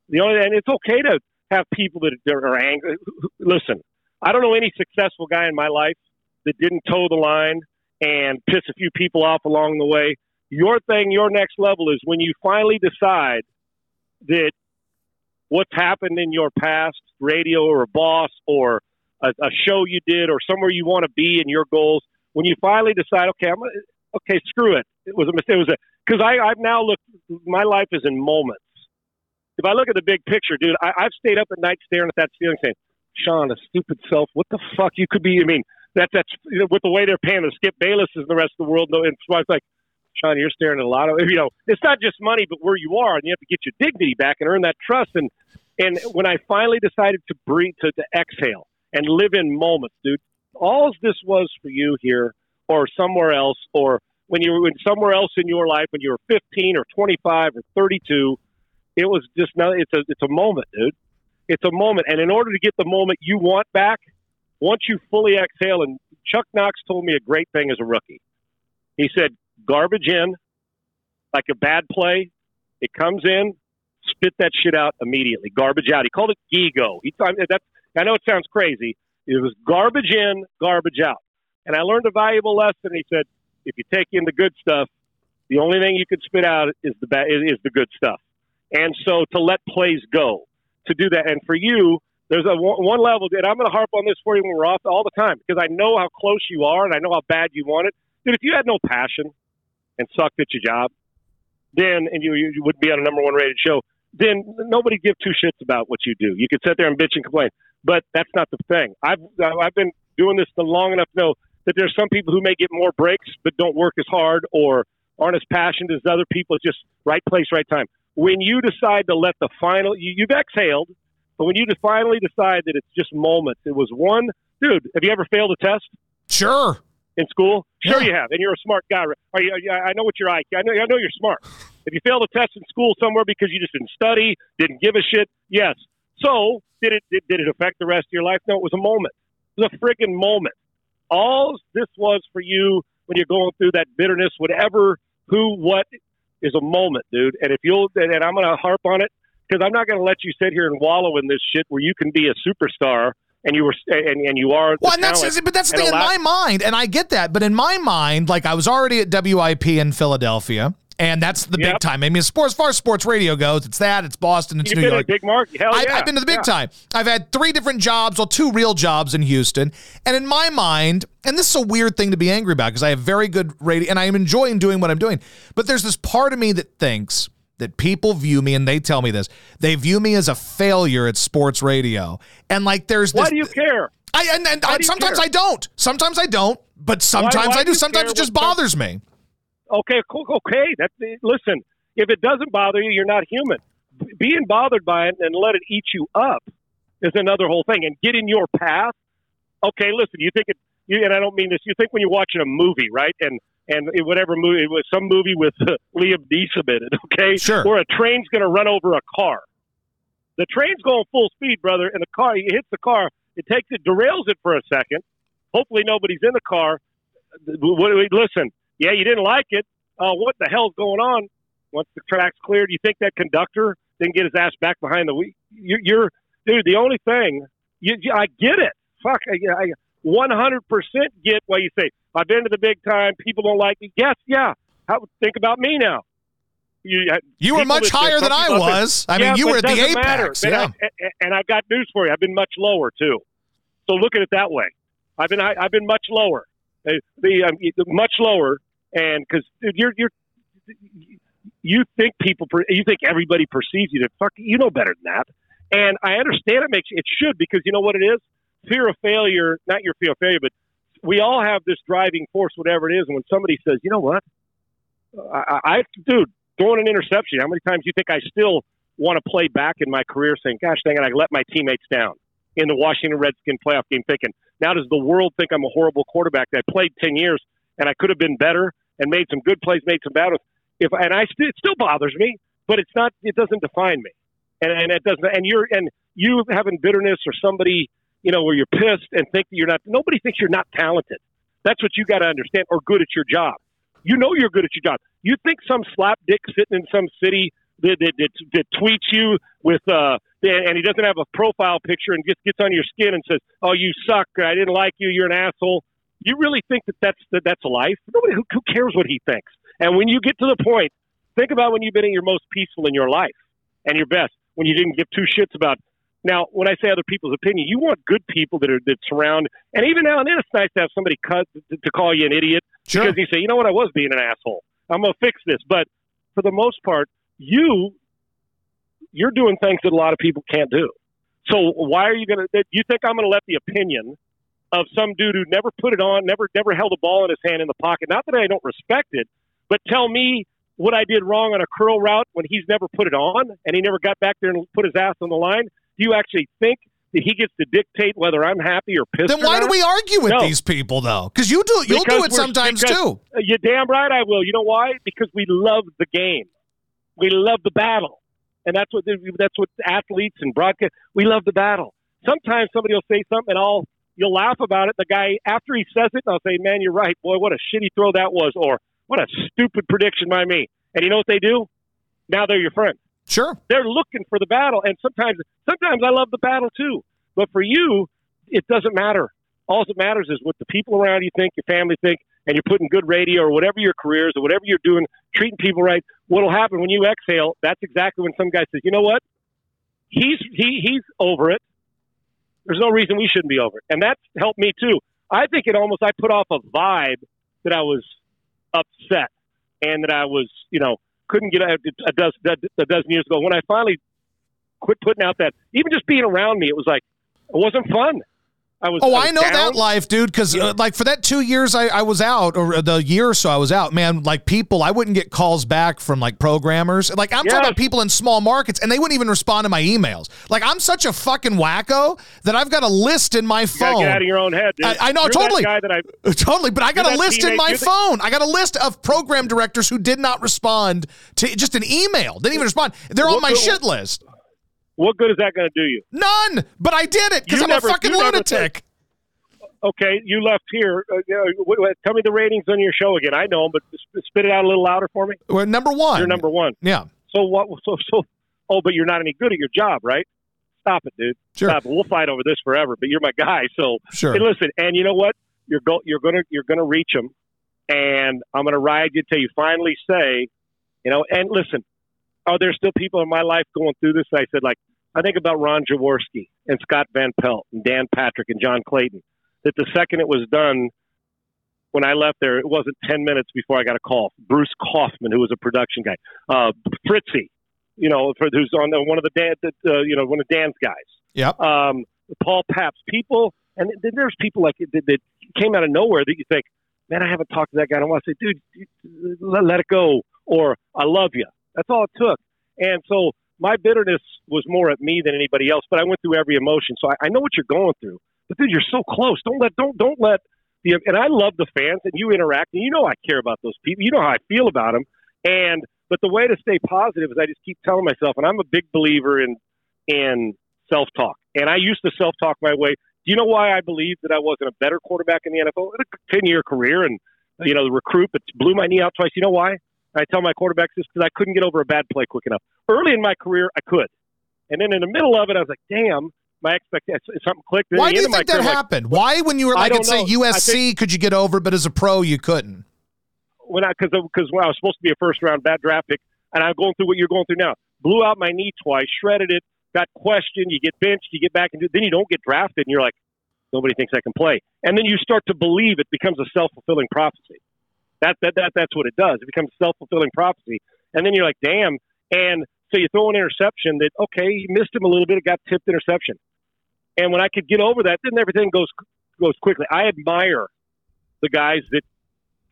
The only and it's okay to have people that that are angry. Listen, I don't know any successful guy in my life that didn't toe the line and piss a few people off along the way. Your thing, your next level is when you finally decide that what's happened in your past, radio or a boss or a, a show you did or somewhere you want to be in your goals, when you finally decide, okay, I'm okay, screw it. It was a mistake. It was a because I I've now looked. My life is in moments. If I look at the big picture, dude, I, I've stayed up at night staring at that ceiling, saying, "Sean, a stupid self. What the fuck? You could be. I mean, that that's you know, with the way they're paying the Skip Bayless and the rest of the world. And so I was like, Sean, you're staring at a lot of you know. It's not just money, but where you are, and you have to get your dignity back and earn that trust. And and when I finally decided to breathe, to, to exhale and live in moments, dude, all this was for you here or somewhere else, or when you were in somewhere else in your life when you were 15 or 25 or 32, it was just no. It's a it's a moment, dude. It's a moment, and in order to get the moment you want back, once you fully exhale, and Chuck Knox told me a great thing as a rookie. He said, "Garbage in, like a bad play, it comes in, spit that shit out immediately. Garbage out." He called it gigo. He I that's I know it sounds crazy. It was garbage in, garbage out. And I learned a valuable lesson. He said, if you take in the good stuff, the only thing you can spit out is the bad, is the good stuff. And so to let plays go, to do that. And for you, there's a one level, and I'm going to harp on this for you when we're off all the time because I know how close you are and I know how bad you want it. Dude, if you had no passion and sucked at your job, then and you you would be on a number one rated show, then nobody give two shits about what you do. You could sit there and bitch and complain, but that's not the thing. I've I've been doing this long enough to know that there's some people who may get more breaks but don't work as hard or aren't as passionate as other people. It's just right place, right time. When you decide to let the final, you, you've exhaled, but when you just finally decide that it's just moments, it was one dude. Have you ever failed a test Sure. in school? Sure, Yeah. you have, and you're a smart guy. Are you? I know what your IQ. I know. I know you're smart. If you failed a test in school somewhere because you just didn't study, didn't give a shit, yes. So did it? Did, did it affect the rest of your life? No, it was a moment. It was a friggin' moment. All this was for you when you're going through that bitterness, whatever, who, what, is a moment, dude. And if you'll, and and I'm going to harp on it because I'm not going to let you sit here and wallow in this shit where you can be a superstar and you were, and, and you are. the Well, and that's but that's the thing in my mind, and I get that. But in my mind, like I was already at WIP in Philadelphia, and that's the big time. I mean, as far as far as sports radio goes, it's that, it's Boston, it's You've New York. big market. Hell I've, yeah. I've been to the big Yeah. time. I've had three different jobs, well, two real jobs in Houston. And in my mind, and this is a weird thing to be angry about because I have very good radio and I am enjoying doing what I'm doing. But there's this part of me that thinks that people view me, and they tell me this, they view me as a failure at sports radio. And like there's this. Why do you care? I, and, and I, sometimes care? I don't. Sometimes I don't. But sometimes why I do do. Sometimes it just bothers me. Okay, cool. Okay, that's listen. If it doesn't bother you, you're not human. Being bothered by it and let it eat you up is another whole thing. And get in your path. Okay, listen. You think it? You, and I don't mean this. You think when you're watching a movie, right? And and whatever movie it was, some movie with uh, Liam Neeson in it. Okay, Sure. Where a train's going to run over a car. The train's going full speed, brother, and the car it hits the car. It takes it, derails it for a second. Hopefully, nobody's in the car. What- Listen, yeah, you didn't like it. Uh, what the hell's going on? once the track's cleared, you think that conductor didn't get his ass back behind the wheel? You're, you're dude. The only thing, you, you, I get it. Fuck, I, I 100% get why you say I've been to the big time. People don't like me. Yes, yeah. How think about me now? You, you were much higher than I was. I yeah, mean, you were at the apex. Yeah. I, and I've got news for you. I've been much lower too. So look at it that way. I've been I, have been much lower, uh, the um, much lower, and because you're you're you think people you think everybody perceives you to fuck you know better than that, and I understand it makes it should because you know what it is fear of failure, not your fear of failure, but we all have this driving force, whatever it is. And when somebody says, you know what, I, I dude, throwing an interception, how many times do you think I still want to play back in my career saying, gosh dang it, I let my teammates down in the Washington Redskin playoff game thinking, now does the world think I'm a horrible quarterback that played 10 years and I could have been better and made some good plays, made some bad ones. If, and I st- it still bothers me, but it's not, it doesn't define me. And, and it doesn't, and you're, and you having bitterness or somebody, you know, where you're pissed and think that you're not, nobody thinks you're not talented. That's what you got to understand or good at your job. You know you're good at your job. You think some slapdick sitting in some city that, that, that, that tweets you with, uh, and he doesn't have a profile picture and just gets on your skin and says, "Oh, you suck. I didn't like you. You're an asshole." You really think that that's that that's life? Nobody who, who cares what he thinks. And when you get to the point, think about when you've been at your most peaceful in your life and your best when you didn't give two shits about. Now, when I say other people's opinion, you want good people that are that surround. And even now and then, it's nice to have somebody cut to, call you an idiot sure. because you say, "You know what? I was being an asshole. I'm gonna fix this." But for the most part, you you're doing things that a lot of people can't do. So why are you going to? You think I'm going to let the opinion of some dude who never put it on, never never held a ball in his hand in the pocket? Not that I don't respect it, but tell me what I did wrong on a curl route when he's never put it on and he never got back there and put his ass on the line. Do you actually think that he gets to dictate whether I'm happy or pissed? Then why do we argue with no. these people though? Because you do, you'll because do it sometimes too. Uh, you're damn right I will. You know why? Because we love the game. We love the battle and that's what that's what athletes and broadcast we love the battle. Sometimes somebody will say something, and I'll you'll laugh about it. The guy after he says it, I'll say, "Man, you're right, boy. What a shitty throw that was," or "What a stupid prediction by me." And you know what they do? Now they're your friend. Sure, they're looking for the battle, and sometimes sometimes I love the battle too. But for you, it doesn't matter. All that matters is what the people around you think, your family think, and you're putting good radio or whatever your career is or whatever you're doing, treating people right. What'll happen when you exhale? That's exactly when some guy says, "You know what? He's he he's over it. There's no reason we shouldn't be over it." And that's helped me too. I think it almost I put off a vibe that I was upset and that I was, you know, couldn't get a, a dozen a dozen years ago when I finally quit putting out that even just being around me, it was like it wasn't fun. I was. Oh, I, was I know down. that life, dude. Because yeah. uh, like for that two years I, I was out, or the year or so I was out, man. Like people, I wouldn't get calls back from like programmers. Like I'm yes. talking about people in small markets, and they wouldn't even respond to my emails. Like I'm such a fucking wacko that I've got a list in my phone. get out of your own head. I, I know you're totally. guy that I, totally, but I got a list in my phone. I got a list of program directors who did not respond to just an email. Didn't even respond. They're on my shit list. What good is that going to do you? None. But I did it because I'm never, a fucking lunatic okay, you left here. Uh, tell me the ratings on your show again. I know them, but spit it out a little louder for me. Number one. You're number one. Yeah. So what? So so. Oh, but you're not any good at your job, right? Stop it, dude. Sure. Stop it. We'll fight over this forever. But you're my guy, so sure. Listen, and you know what? You're go. You're gonna. You're gonna reach them, and I'm gonna ride you till you finally say, you know. And listen, are there still people in my life going through this? I said, like, I think about Ron Jaworski and Scott Van Pelt and Dan Patrick and John Clayton that the second it was done, when I left there, it wasn't 10 minutes before I got a call. Bruce Kaufman, who was a production guy, uh, Fritzy, you know, for, who's on the, one of the Dan, uh, you know, one of Dan's guys. Yep. Um, Paul Pabst, people, and then there's people like that, that came out of nowhere that you think, man, I haven't talked to that guy. I want to say, dude, let, let it go, or I love you. That's all it took. And so my bitterness was more at me than anybody else, but I went through every emotion. So I, I know what you're going through. But dude, you're so close. Don't let don't don't let the and I love the fans and you interact and you know I care about those people. You know how I feel about them. And but the way to stay positive is I just keep telling myself, and I'm a big believer in in self talk. And I used to self talk my way. Do you know why I believe that I wasn't a better quarterback in the NFL? A ten year career and you know the recruit, but blew my knee out twice. You know why? I tell my quarterbacks this because I couldn't get over a bad play quick enough. Early in my career, I could, and then in the middle of it, I was like, "Damn, my expectation something clicked." Why do you think that happened? Like, Why, when you were like at say USC, think, could you get over, but as a pro, you couldn't? When I because because when I was supposed to be a first round bad draft pick, and I'm going through what you're going through now, blew out my knee twice, shredded it, got questioned, you get benched, you get back, and then you don't get drafted, and you're like, nobody thinks I can play, and then you start to believe it becomes a self fulfilling prophecy. That, that that that's what it does. It becomes a self fulfilling prophecy, and then you're like, damn. And so you throw an interception that okay, you missed him a little bit. It got tipped interception, and when I could get over that, then everything goes goes quickly. I admire the guys that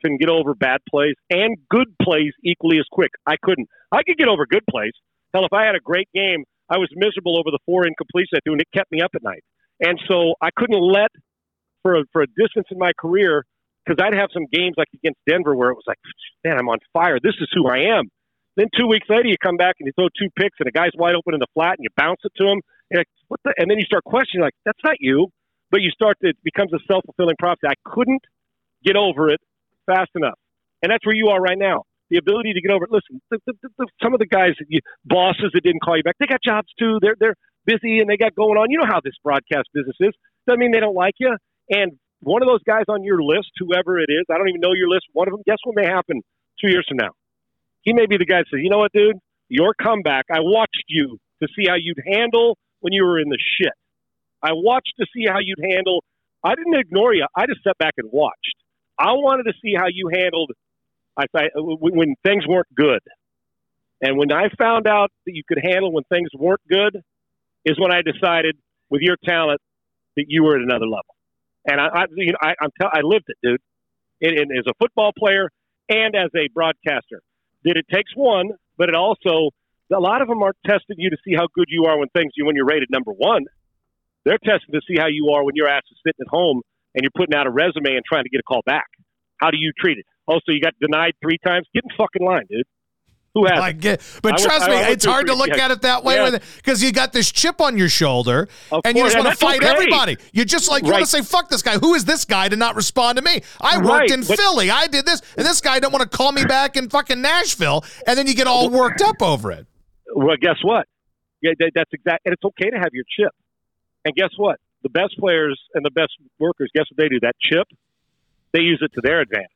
can get over bad plays and good plays equally as quick. I couldn't. I could get over good plays. Hell, if I had a great game, I was miserable over the four incompletions I threw, and it kept me up at night. And so I couldn't let for a, for a distance in my career because I'd have some games like against Denver where it was like, man, I'm on fire. This is who I am. Then two weeks later, you come back and you throw two picks, and a guy's wide open in the flat, and you bounce it to him. And, like, what the? and then you start questioning, like, that's not you. But you start to, it becomes a self fulfilling prophecy. I couldn't get over it fast enough. And that's where you are right now. The ability to get over it. Listen, the, the, the, some of the guys, you, bosses that didn't call you back, they got jobs too. They're, they're busy and they got going on. You know how this broadcast business is. Doesn't mean they don't like you. And one of those guys on your list, whoever it is, I don't even know your list, one of them, guess what may happen two years from now? He may be the guy that says, you know what, dude? Your comeback, I watched you to see how you'd handle when you were in the shit. I watched to see how you'd handle. I didn't ignore you. I just sat back and watched. I wanted to see how you handled I, I uh, when things weren't good. And when I found out that you could handle when things weren't good, is when I decided with your talent that you were at another level. And I, I you know, I, I'm I lived it, dude. And, as a football player and as a broadcaster, that it takes one, but it also a lot of them aren't testing you to see how good you are when things you when you're rated number one. They're testing to see how you are when your ass is sitting at home and you're putting out a resume and trying to get a call back. How do you treat it? Also, you got denied three times. Get in fucking line, dude. Who has? I get, but I trust me, it's hard to look yeah. at it that way because yeah. you got this chip on your shoulder, of and course, you just want to fight okay. everybody. You just like you right. want to say, "Fuck this guy." Who is this guy to not respond to me? I worked right, in Philly. I did this, and this guy don't want to call me back in fucking Nashville, and then you get all worked up over it. Well, guess what? Yeah, that's exact. And it's okay to have your chip. And guess what? The best players and the best workers, guess what they do? That chip, they use it to their advantage.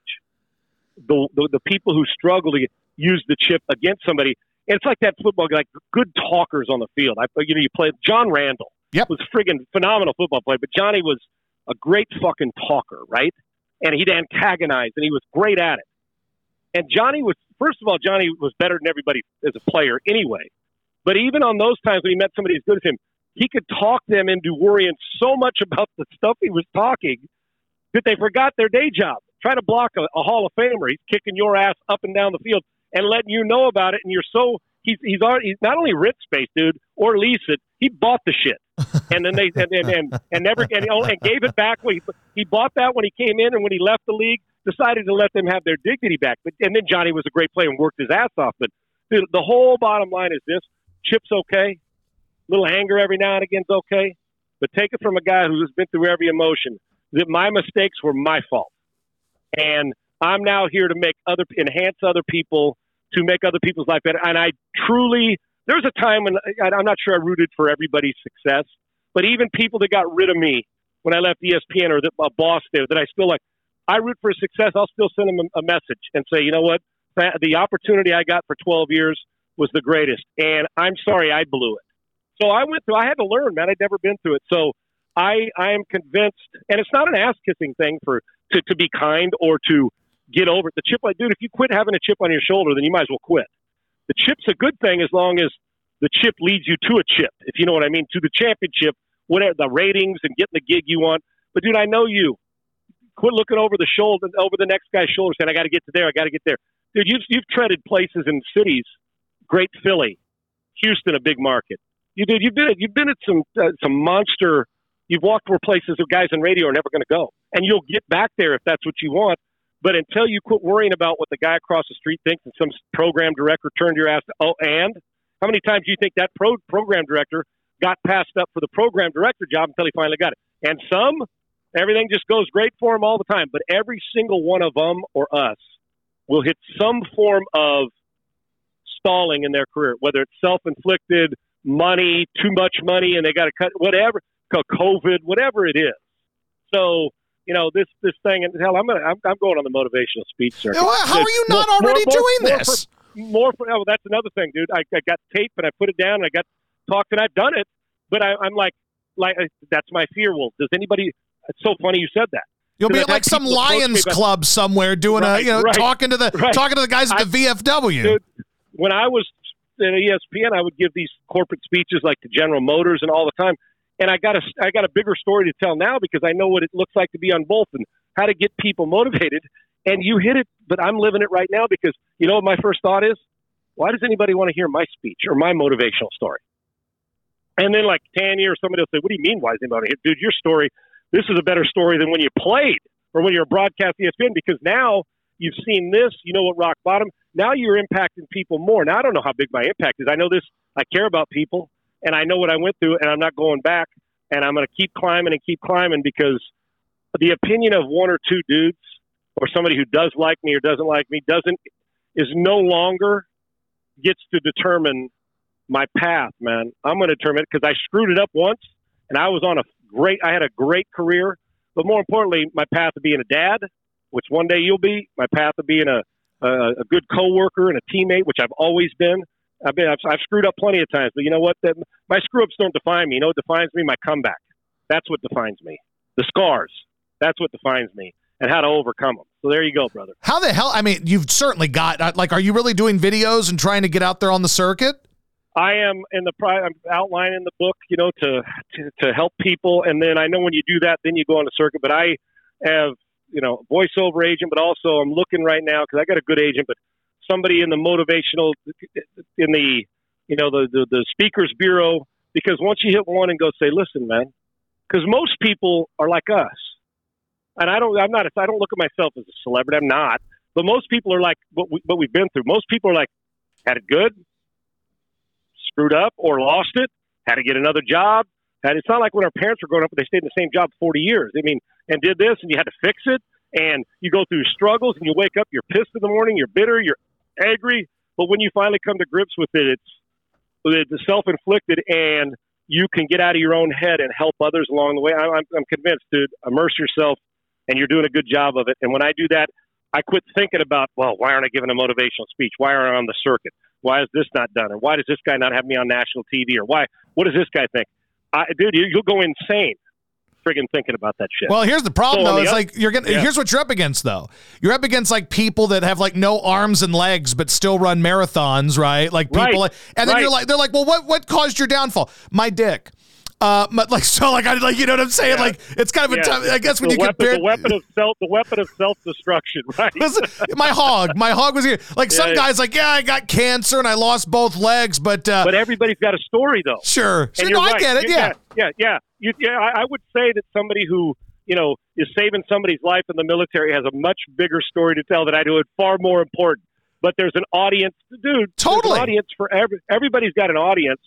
The, the, the people who struggle to use the chip against somebody, And it's like that football, like good talkers on the field. I, you know, you play John Randle. Yep. was friggin' phenomenal football player, but Johnny was a great fucking talker, right? And he'd antagonize, and he was great at it. And Johnny was, first of all, Johnny was better than everybody as a player anyway. But even on those times when he met somebody as good as him, he could talk them into worrying so much about the stuff he was talking that they forgot their day job. Try to block a, a Hall of Famer. He's kicking your ass up and down the field and letting you know about it. And you're so he's he's already he's not only rent space, dude, or lease it. He bought the shit, and then they and and, and, and never and, oh, and gave it back. When he, he bought that when he came in, and when he left the league, decided to let them have their dignity back. But and then Johnny was a great player and worked his ass off. But dude, the whole bottom line is this: Chip's okay, little anger every now and again's okay, but take it from a guy who's been through every emotion. That my mistakes were my fault, and I'm now here to make other enhance other people to make other people's life better. And I truly, there's a time when I'm not sure I rooted for everybody's success, but even people that got rid of me when I left ESPN or the, a boss there that I still like, I root for success. I'll still send them a, a message and say, you know what, the opportunity I got for 12 years was the greatest, and I'm sorry I blew it. So I went through. I had to learn, man. I'd never been through it. So I I am convinced, and it's not an ass kissing thing for to to be kind or to get over it. The chip, like, dude, if you quit having a chip on your shoulder, then you might as well quit. The chip's a good thing as long as the chip leads you to a chip, if you know what I mean, to the championship, whatever the ratings and getting the gig you want. But dude, I know you. Quit looking over the shoulder, over the next guy's shoulder, saying, "I got to get to there. I got to get there." Dude, you've you've treaded places in cities, great Philly, Houston, a big market. You did. You've been. at, You've been at some uh, some monster. You've walked where places where guys in radio are never going to go, and you'll get back there if that's what you want. But until you quit worrying about what the guy across the street thinks and some program director turned your ass, to, oh, and how many times do you think that pro- program director got passed up for the program director job until he finally got it? And some, everything just goes great for him all the time. But every single one of them or us will hit some form of stalling in their career, whether it's self-inflicted, money, too much money, and they got to cut whatever, COVID, whatever it is. So you know this this thing, and hell, I'm gonna I'm, I'm going on the motivational speech circuit. How are you not more, already more, doing more, this? More for, oh, that's another thing, dude. I, I got tape and I put it down and I got talked and I've done it, but I, I'm like, like that's my fear. Well, does anybody? It's so funny you said that. You'll be at like some Lions club somewhere doing right, a you know right, talking to the right. talking to the guys at the I, VFW. Dude, when I was at ESPN, I would give these corporate speeches like to General Motors and all the time. And I got a I got a bigger story to tell now because I know what it looks like to be on both and how to get people motivated. And you hit it, but I'm living it right now because you know what my first thought is? Why does anybody want to hear my speech or my motivational story? And then like Tanya or somebody will say, "What do you mean? Why is anybody here, dude? Your story. This is a better story than when you played or when you're a broadcast ESPN because now you've seen this. You know what rock bottom. Now you're impacting people more. Now I don't know how big my impact is. I know this. I care about people, and I know what I went through, and I'm not going back. And I'm going to keep climbing and keep climbing because the opinion of one or two dudes or somebody who does like me or doesn't like me doesn't is no longer gets to determine my path, man. I'm going to determine it because I screwed it up once, and I was on a great. I had a great career, but more importantly, my path of being a dad, which one day you'll be. My path of being a a, a good coworker and a teammate, which I've always been. I've been I've, I've screwed up plenty of times, but you know what? That, my screw ups don't define me. You know what defines me? My comeback. That's what defines me. The scars. That's what defines me, and how to overcome them. So there you go, brother. How the hell? I mean, you've certainly got uh, like. Are you really doing videos and trying to get out there on the circuit? I am in the I'm outlining the book, you know, to, to to help people, and then I know when you do that, then you go on the circuit. But I have you know voiceover agent, but also I'm looking right now because I got a good agent, but somebody in the motivational in the you know the, the the speakers bureau because once you hit one and go say, listen, man, because most people are like us, and I don't I'm not I don't look at myself as a celebrity. I'm not, but most people are like what we what we've been through. Most people are like had it good, screwed up or lost it, had to get another job. And it's not like when our parents were growing up, they stayed in the same job 40 years. I mean, and did this, and you had to fix it, and you go through struggles, and you wake up, you're pissed in the morning, you're bitter, you're angry. But when you finally come to grips with it, it's it's self-inflicted, and you can get out of your own head and help others along the way. I'm, I'm convinced, dude. Immerse yourself, and you're doing a good job of it. And when I do that, I quit thinking about, well, why aren't I giving a motivational speech? Why aren't I on the circuit? Why is this not done? Or why does this guy not have me on national TV? Or why? What does this guy think? I, dude, you, you'll go insane friggin' thinking about that shit. Well, here's the problem so though. It's like you're gonna. Yeah. Here's what you're up against though. You're up against like people that have like no arms and legs but still run marathons, right? Like people, right. and then right. you're like, they're like, well, what what caused your downfall? My dick. Uh, but like so, like I like you know what I'm saying. Yeah. Like it's kind of yeah. a tough. I guess when the you weapon, compare the weapon of self, the weapon of self destruction, right? my hog, my hog was here. Like yeah, some guys, like yeah, I got cancer and I lost both legs, but uh, but everybody's got a story though. Sure, sure. No, right. I get it. yeah, yeah, yeah. You, yeah, I, I would say that somebody who you know is saving somebody's life in the military has a much bigger story to tell that I do. It far more important. But there's an audience, dude. Totally, an audience for every. Everybody's got an audience,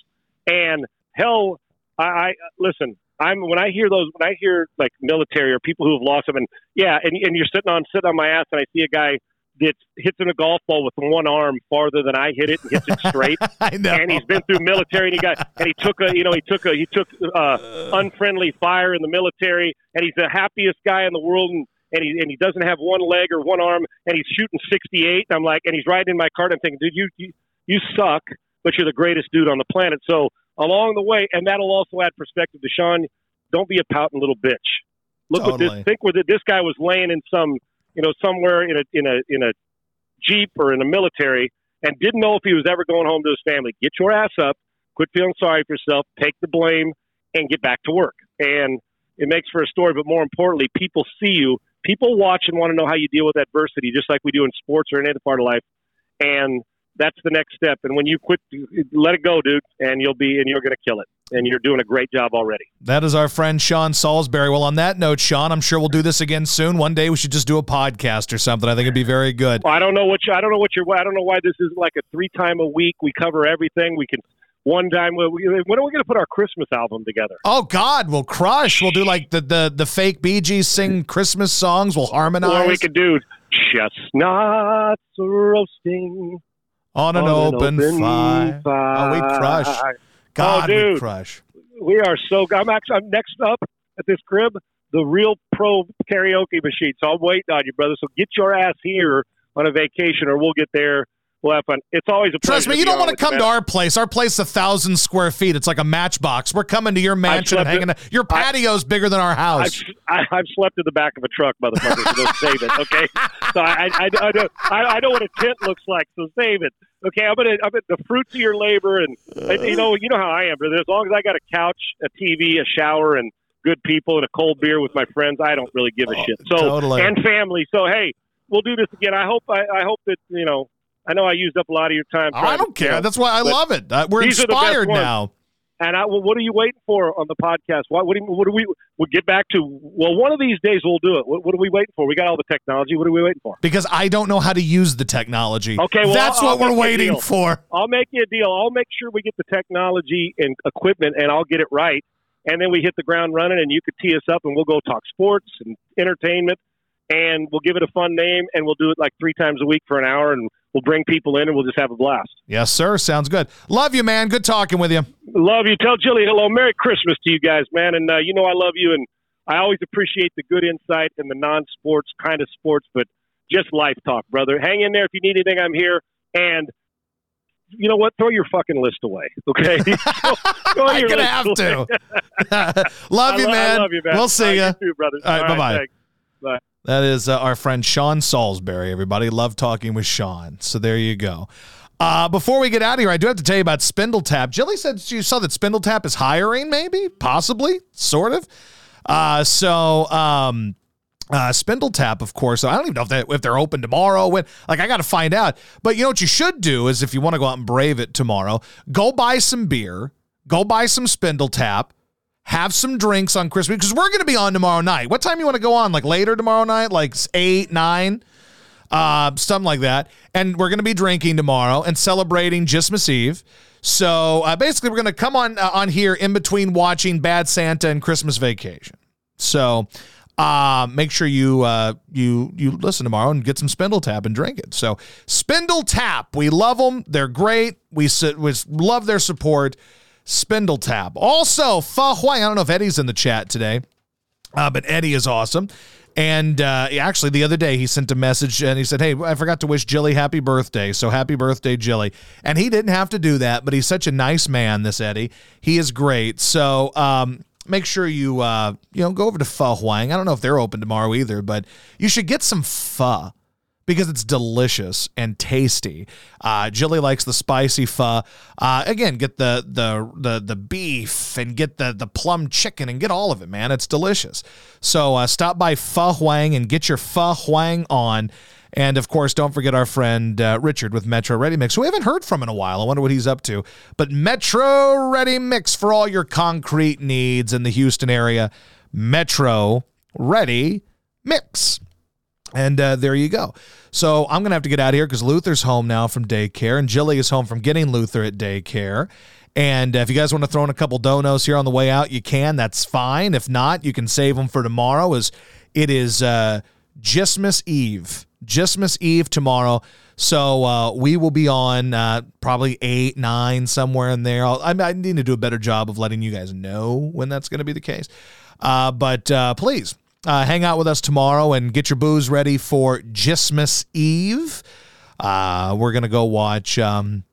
and hell I, I listen. I'm when I hear those when I hear like military or people who have lost them, and yeah, and, and you're sitting on sitting on my ass, and I see a guy that hits in a golf ball with one arm farther than I hit it and hits it straight. I know. And he's been through military, and he got and he took a you know he took a he took uh, unfriendly fire in the military, and he's the happiest guy in the world. And, and he and he doesn't have one leg or one arm, and he's shooting 68. I'm like, and he's riding in my car. And I'm thinking, dude, you you, you suck, but you're the greatest dude on the planet. So along the way, and that'll also add perspective to Sean. Don't be a pouting little bitch. Look totally. what this. Think where this guy was laying in some, you know, somewhere in a in a in a jeep or in a military, and didn't know if he was ever going home to his family. Get your ass up. Quit feeling sorry for yourself. Take the blame and get back to work. And it makes for a story, but more importantly, people see you. People watch and want to know how you deal with adversity, just like we do in sports or any other part of life. And that's the next step. And when you quit, let it go, dude, and you'll be and you're going to kill it. And you're doing a great job already. That is our friend Sean Salisbury. Well, on that note, Sean, I'm sure we'll do this again soon. One day we should just do a podcast or something. I think it'd be very good. Well, I don't know what you, I don't know what you're. I don't know why this isn't like a three time a week. We cover everything. We can one time. When are we going to put our Christmas album together? Oh God, we'll crush. We'll do like the the the fake Bee Gees sing Christmas songs. We'll harmonize. Or we could do Chestnuts roasting On an, on open, fire. Oh, we'd crush. Oh, God, Oh, we'd crush. We are so. I'm actually. I'm next up at this crib. The real pro karaoke machine. So I'm waiting on you, brother. So get your ass here on a vacation, or we'll get there. We'll have fun. It's always a Trust me, you don't want to come to our place. Our place is a thousand square feet. It's like a matchbox. We're coming to your mansion and hanging in- out. Your patio's bigger than our I've, house. I, I've slept in the back of a truck, motherfucker. So don't save it, okay? So I, I, I, I, know, I, I know what a tent looks like. So save it, okay? I'm gonna, I'm gonna the fruits of your labor, and, and you know, you know how I am, But As long as I got a couch, a TV, a shower, and good people, and a cold beer with my friends, I don't really give a oh, shit. So totally. and family. So hey, we'll do this again. I hope, I, I hope that you know. I know I used up a lot of your time. I don't care. you know, That's why I love it. Uh, we're these are the best inspired now. And I, well, what are you waiting for on the podcast? What, what, do, you, what do we? We'll get back to. Well, one of these days we'll do it. What, what are we waiting for? We got all the technology. What are we waiting for? Because I don't know how to use the technology. Okay, well, That's I'll- what I'll we're waiting for. I'll make you a deal. I'll make sure we get the technology and equipment, and I'll get it right. And then we hit the ground running, and you could tee us up, and we'll go talk sports and entertainment, and we'll give it a fun name, and we'll do it like three times a week for an hour, and we'll bring people in, and we'll just have a blast. Yes, sir. Sounds good. Love you, man. Good talking with you. Love you. Tell Jilly hello. Merry Christmas to you guys, man. And uh, you know I love you, and I always appreciate the good insight and the non-sports kind of sports, but just life talk, brother. Hang in there if you need anything. I'm here. And you know what? Throw your fucking list away, okay? Throw- throw I'm gonna have away. to. love you, lo- man. I love you, man. We'll see All you. right, you too, brother. All right, bye-bye. Bye. That is uh, our friend Sean Salisbury, everybody. Love talking with Sean. So there you go. Uh, before we get out of here, I do have to tell you about Spindle Tap. Jilly said you saw that Spindle Tap is hiring, maybe, possibly, sort of. Uh, so, um, uh, Spindle Tap, of course. I don't even know if, they, if they're open tomorrow. When like I got to find out. But you know what you should do is if you want to go out and brave it tomorrow, go buy some beer, go buy some Spindle Tap, have some drinks on Christmas because we're going to be on tomorrow night. What time you want to go on? Like later tomorrow night, like eight, nine, uh, something like that. And we're going to be drinking tomorrow and celebrating Christmas Eve. So uh, basically, we're going to come on uh, on here in between watching Bad Santa and Christmas Vacation. So uh, make sure you uh, you you listen tomorrow and get some Spindle Tap and drink it. So Spindle Tap, we love them. They're great. We, su- we love their support. Spindle Tap. Also, Pho Huang. I don't know if Eddie's in the chat today, uh, but Eddie is awesome. And uh, actually, the other day he sent a message and he said, "Hey, I forgot to wish Jilly happy birthday. So happy birthday, Jilly." And he didn't have to do that, but he's such a nice man. This Eddie, he is great. So um, make sure you uh, you know go over to Pho Huang. I don't know if they're open tomorrow either, but you should get some pho because it's delicious and tasty. Uh, Jilly likes the spicy pho. Uh, again, get the the the the beef and get the the plum chicken and get all of it, man. It's delicious. So uh, stop by Pho Huang and get your Pho Huang on. And of course, don't forget our friend uh, Richard with Metro Ready Mix, who we haven't heard from in a while. I wonder what he's up to. But Metro Ready Mix for all your concrete needs in the Houston area. Metro Ready Mix. And uh, there you go. So I'm going to have to get out of here because Luther's home now from daycare, and Jilly is home from getting Luther at daycare. And uh, if you guys want to throw in a couple donos here on the way out, you can. That's fine. If not, you can save them for tomorrow. As it is uh, Christmas Eve, Christmas Eve tomorrow. So uh, we will be on uh, probably eight, nine, somewhere in there. I, I need to do a better job of letting you guys know when that's going to be the case. Uh, but uh, please uh, hang out with us tomorrow and get your booze ready for Christmas Eve. Uh, we're gonna go watch um,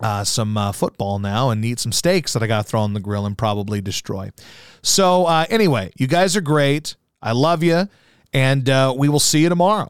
uh, some uh, football now and eat some steaks that I got to throw on the grill and probably destroy. So uh, anyway, you guys are great. I love you, and uh, we will see you tomorrow.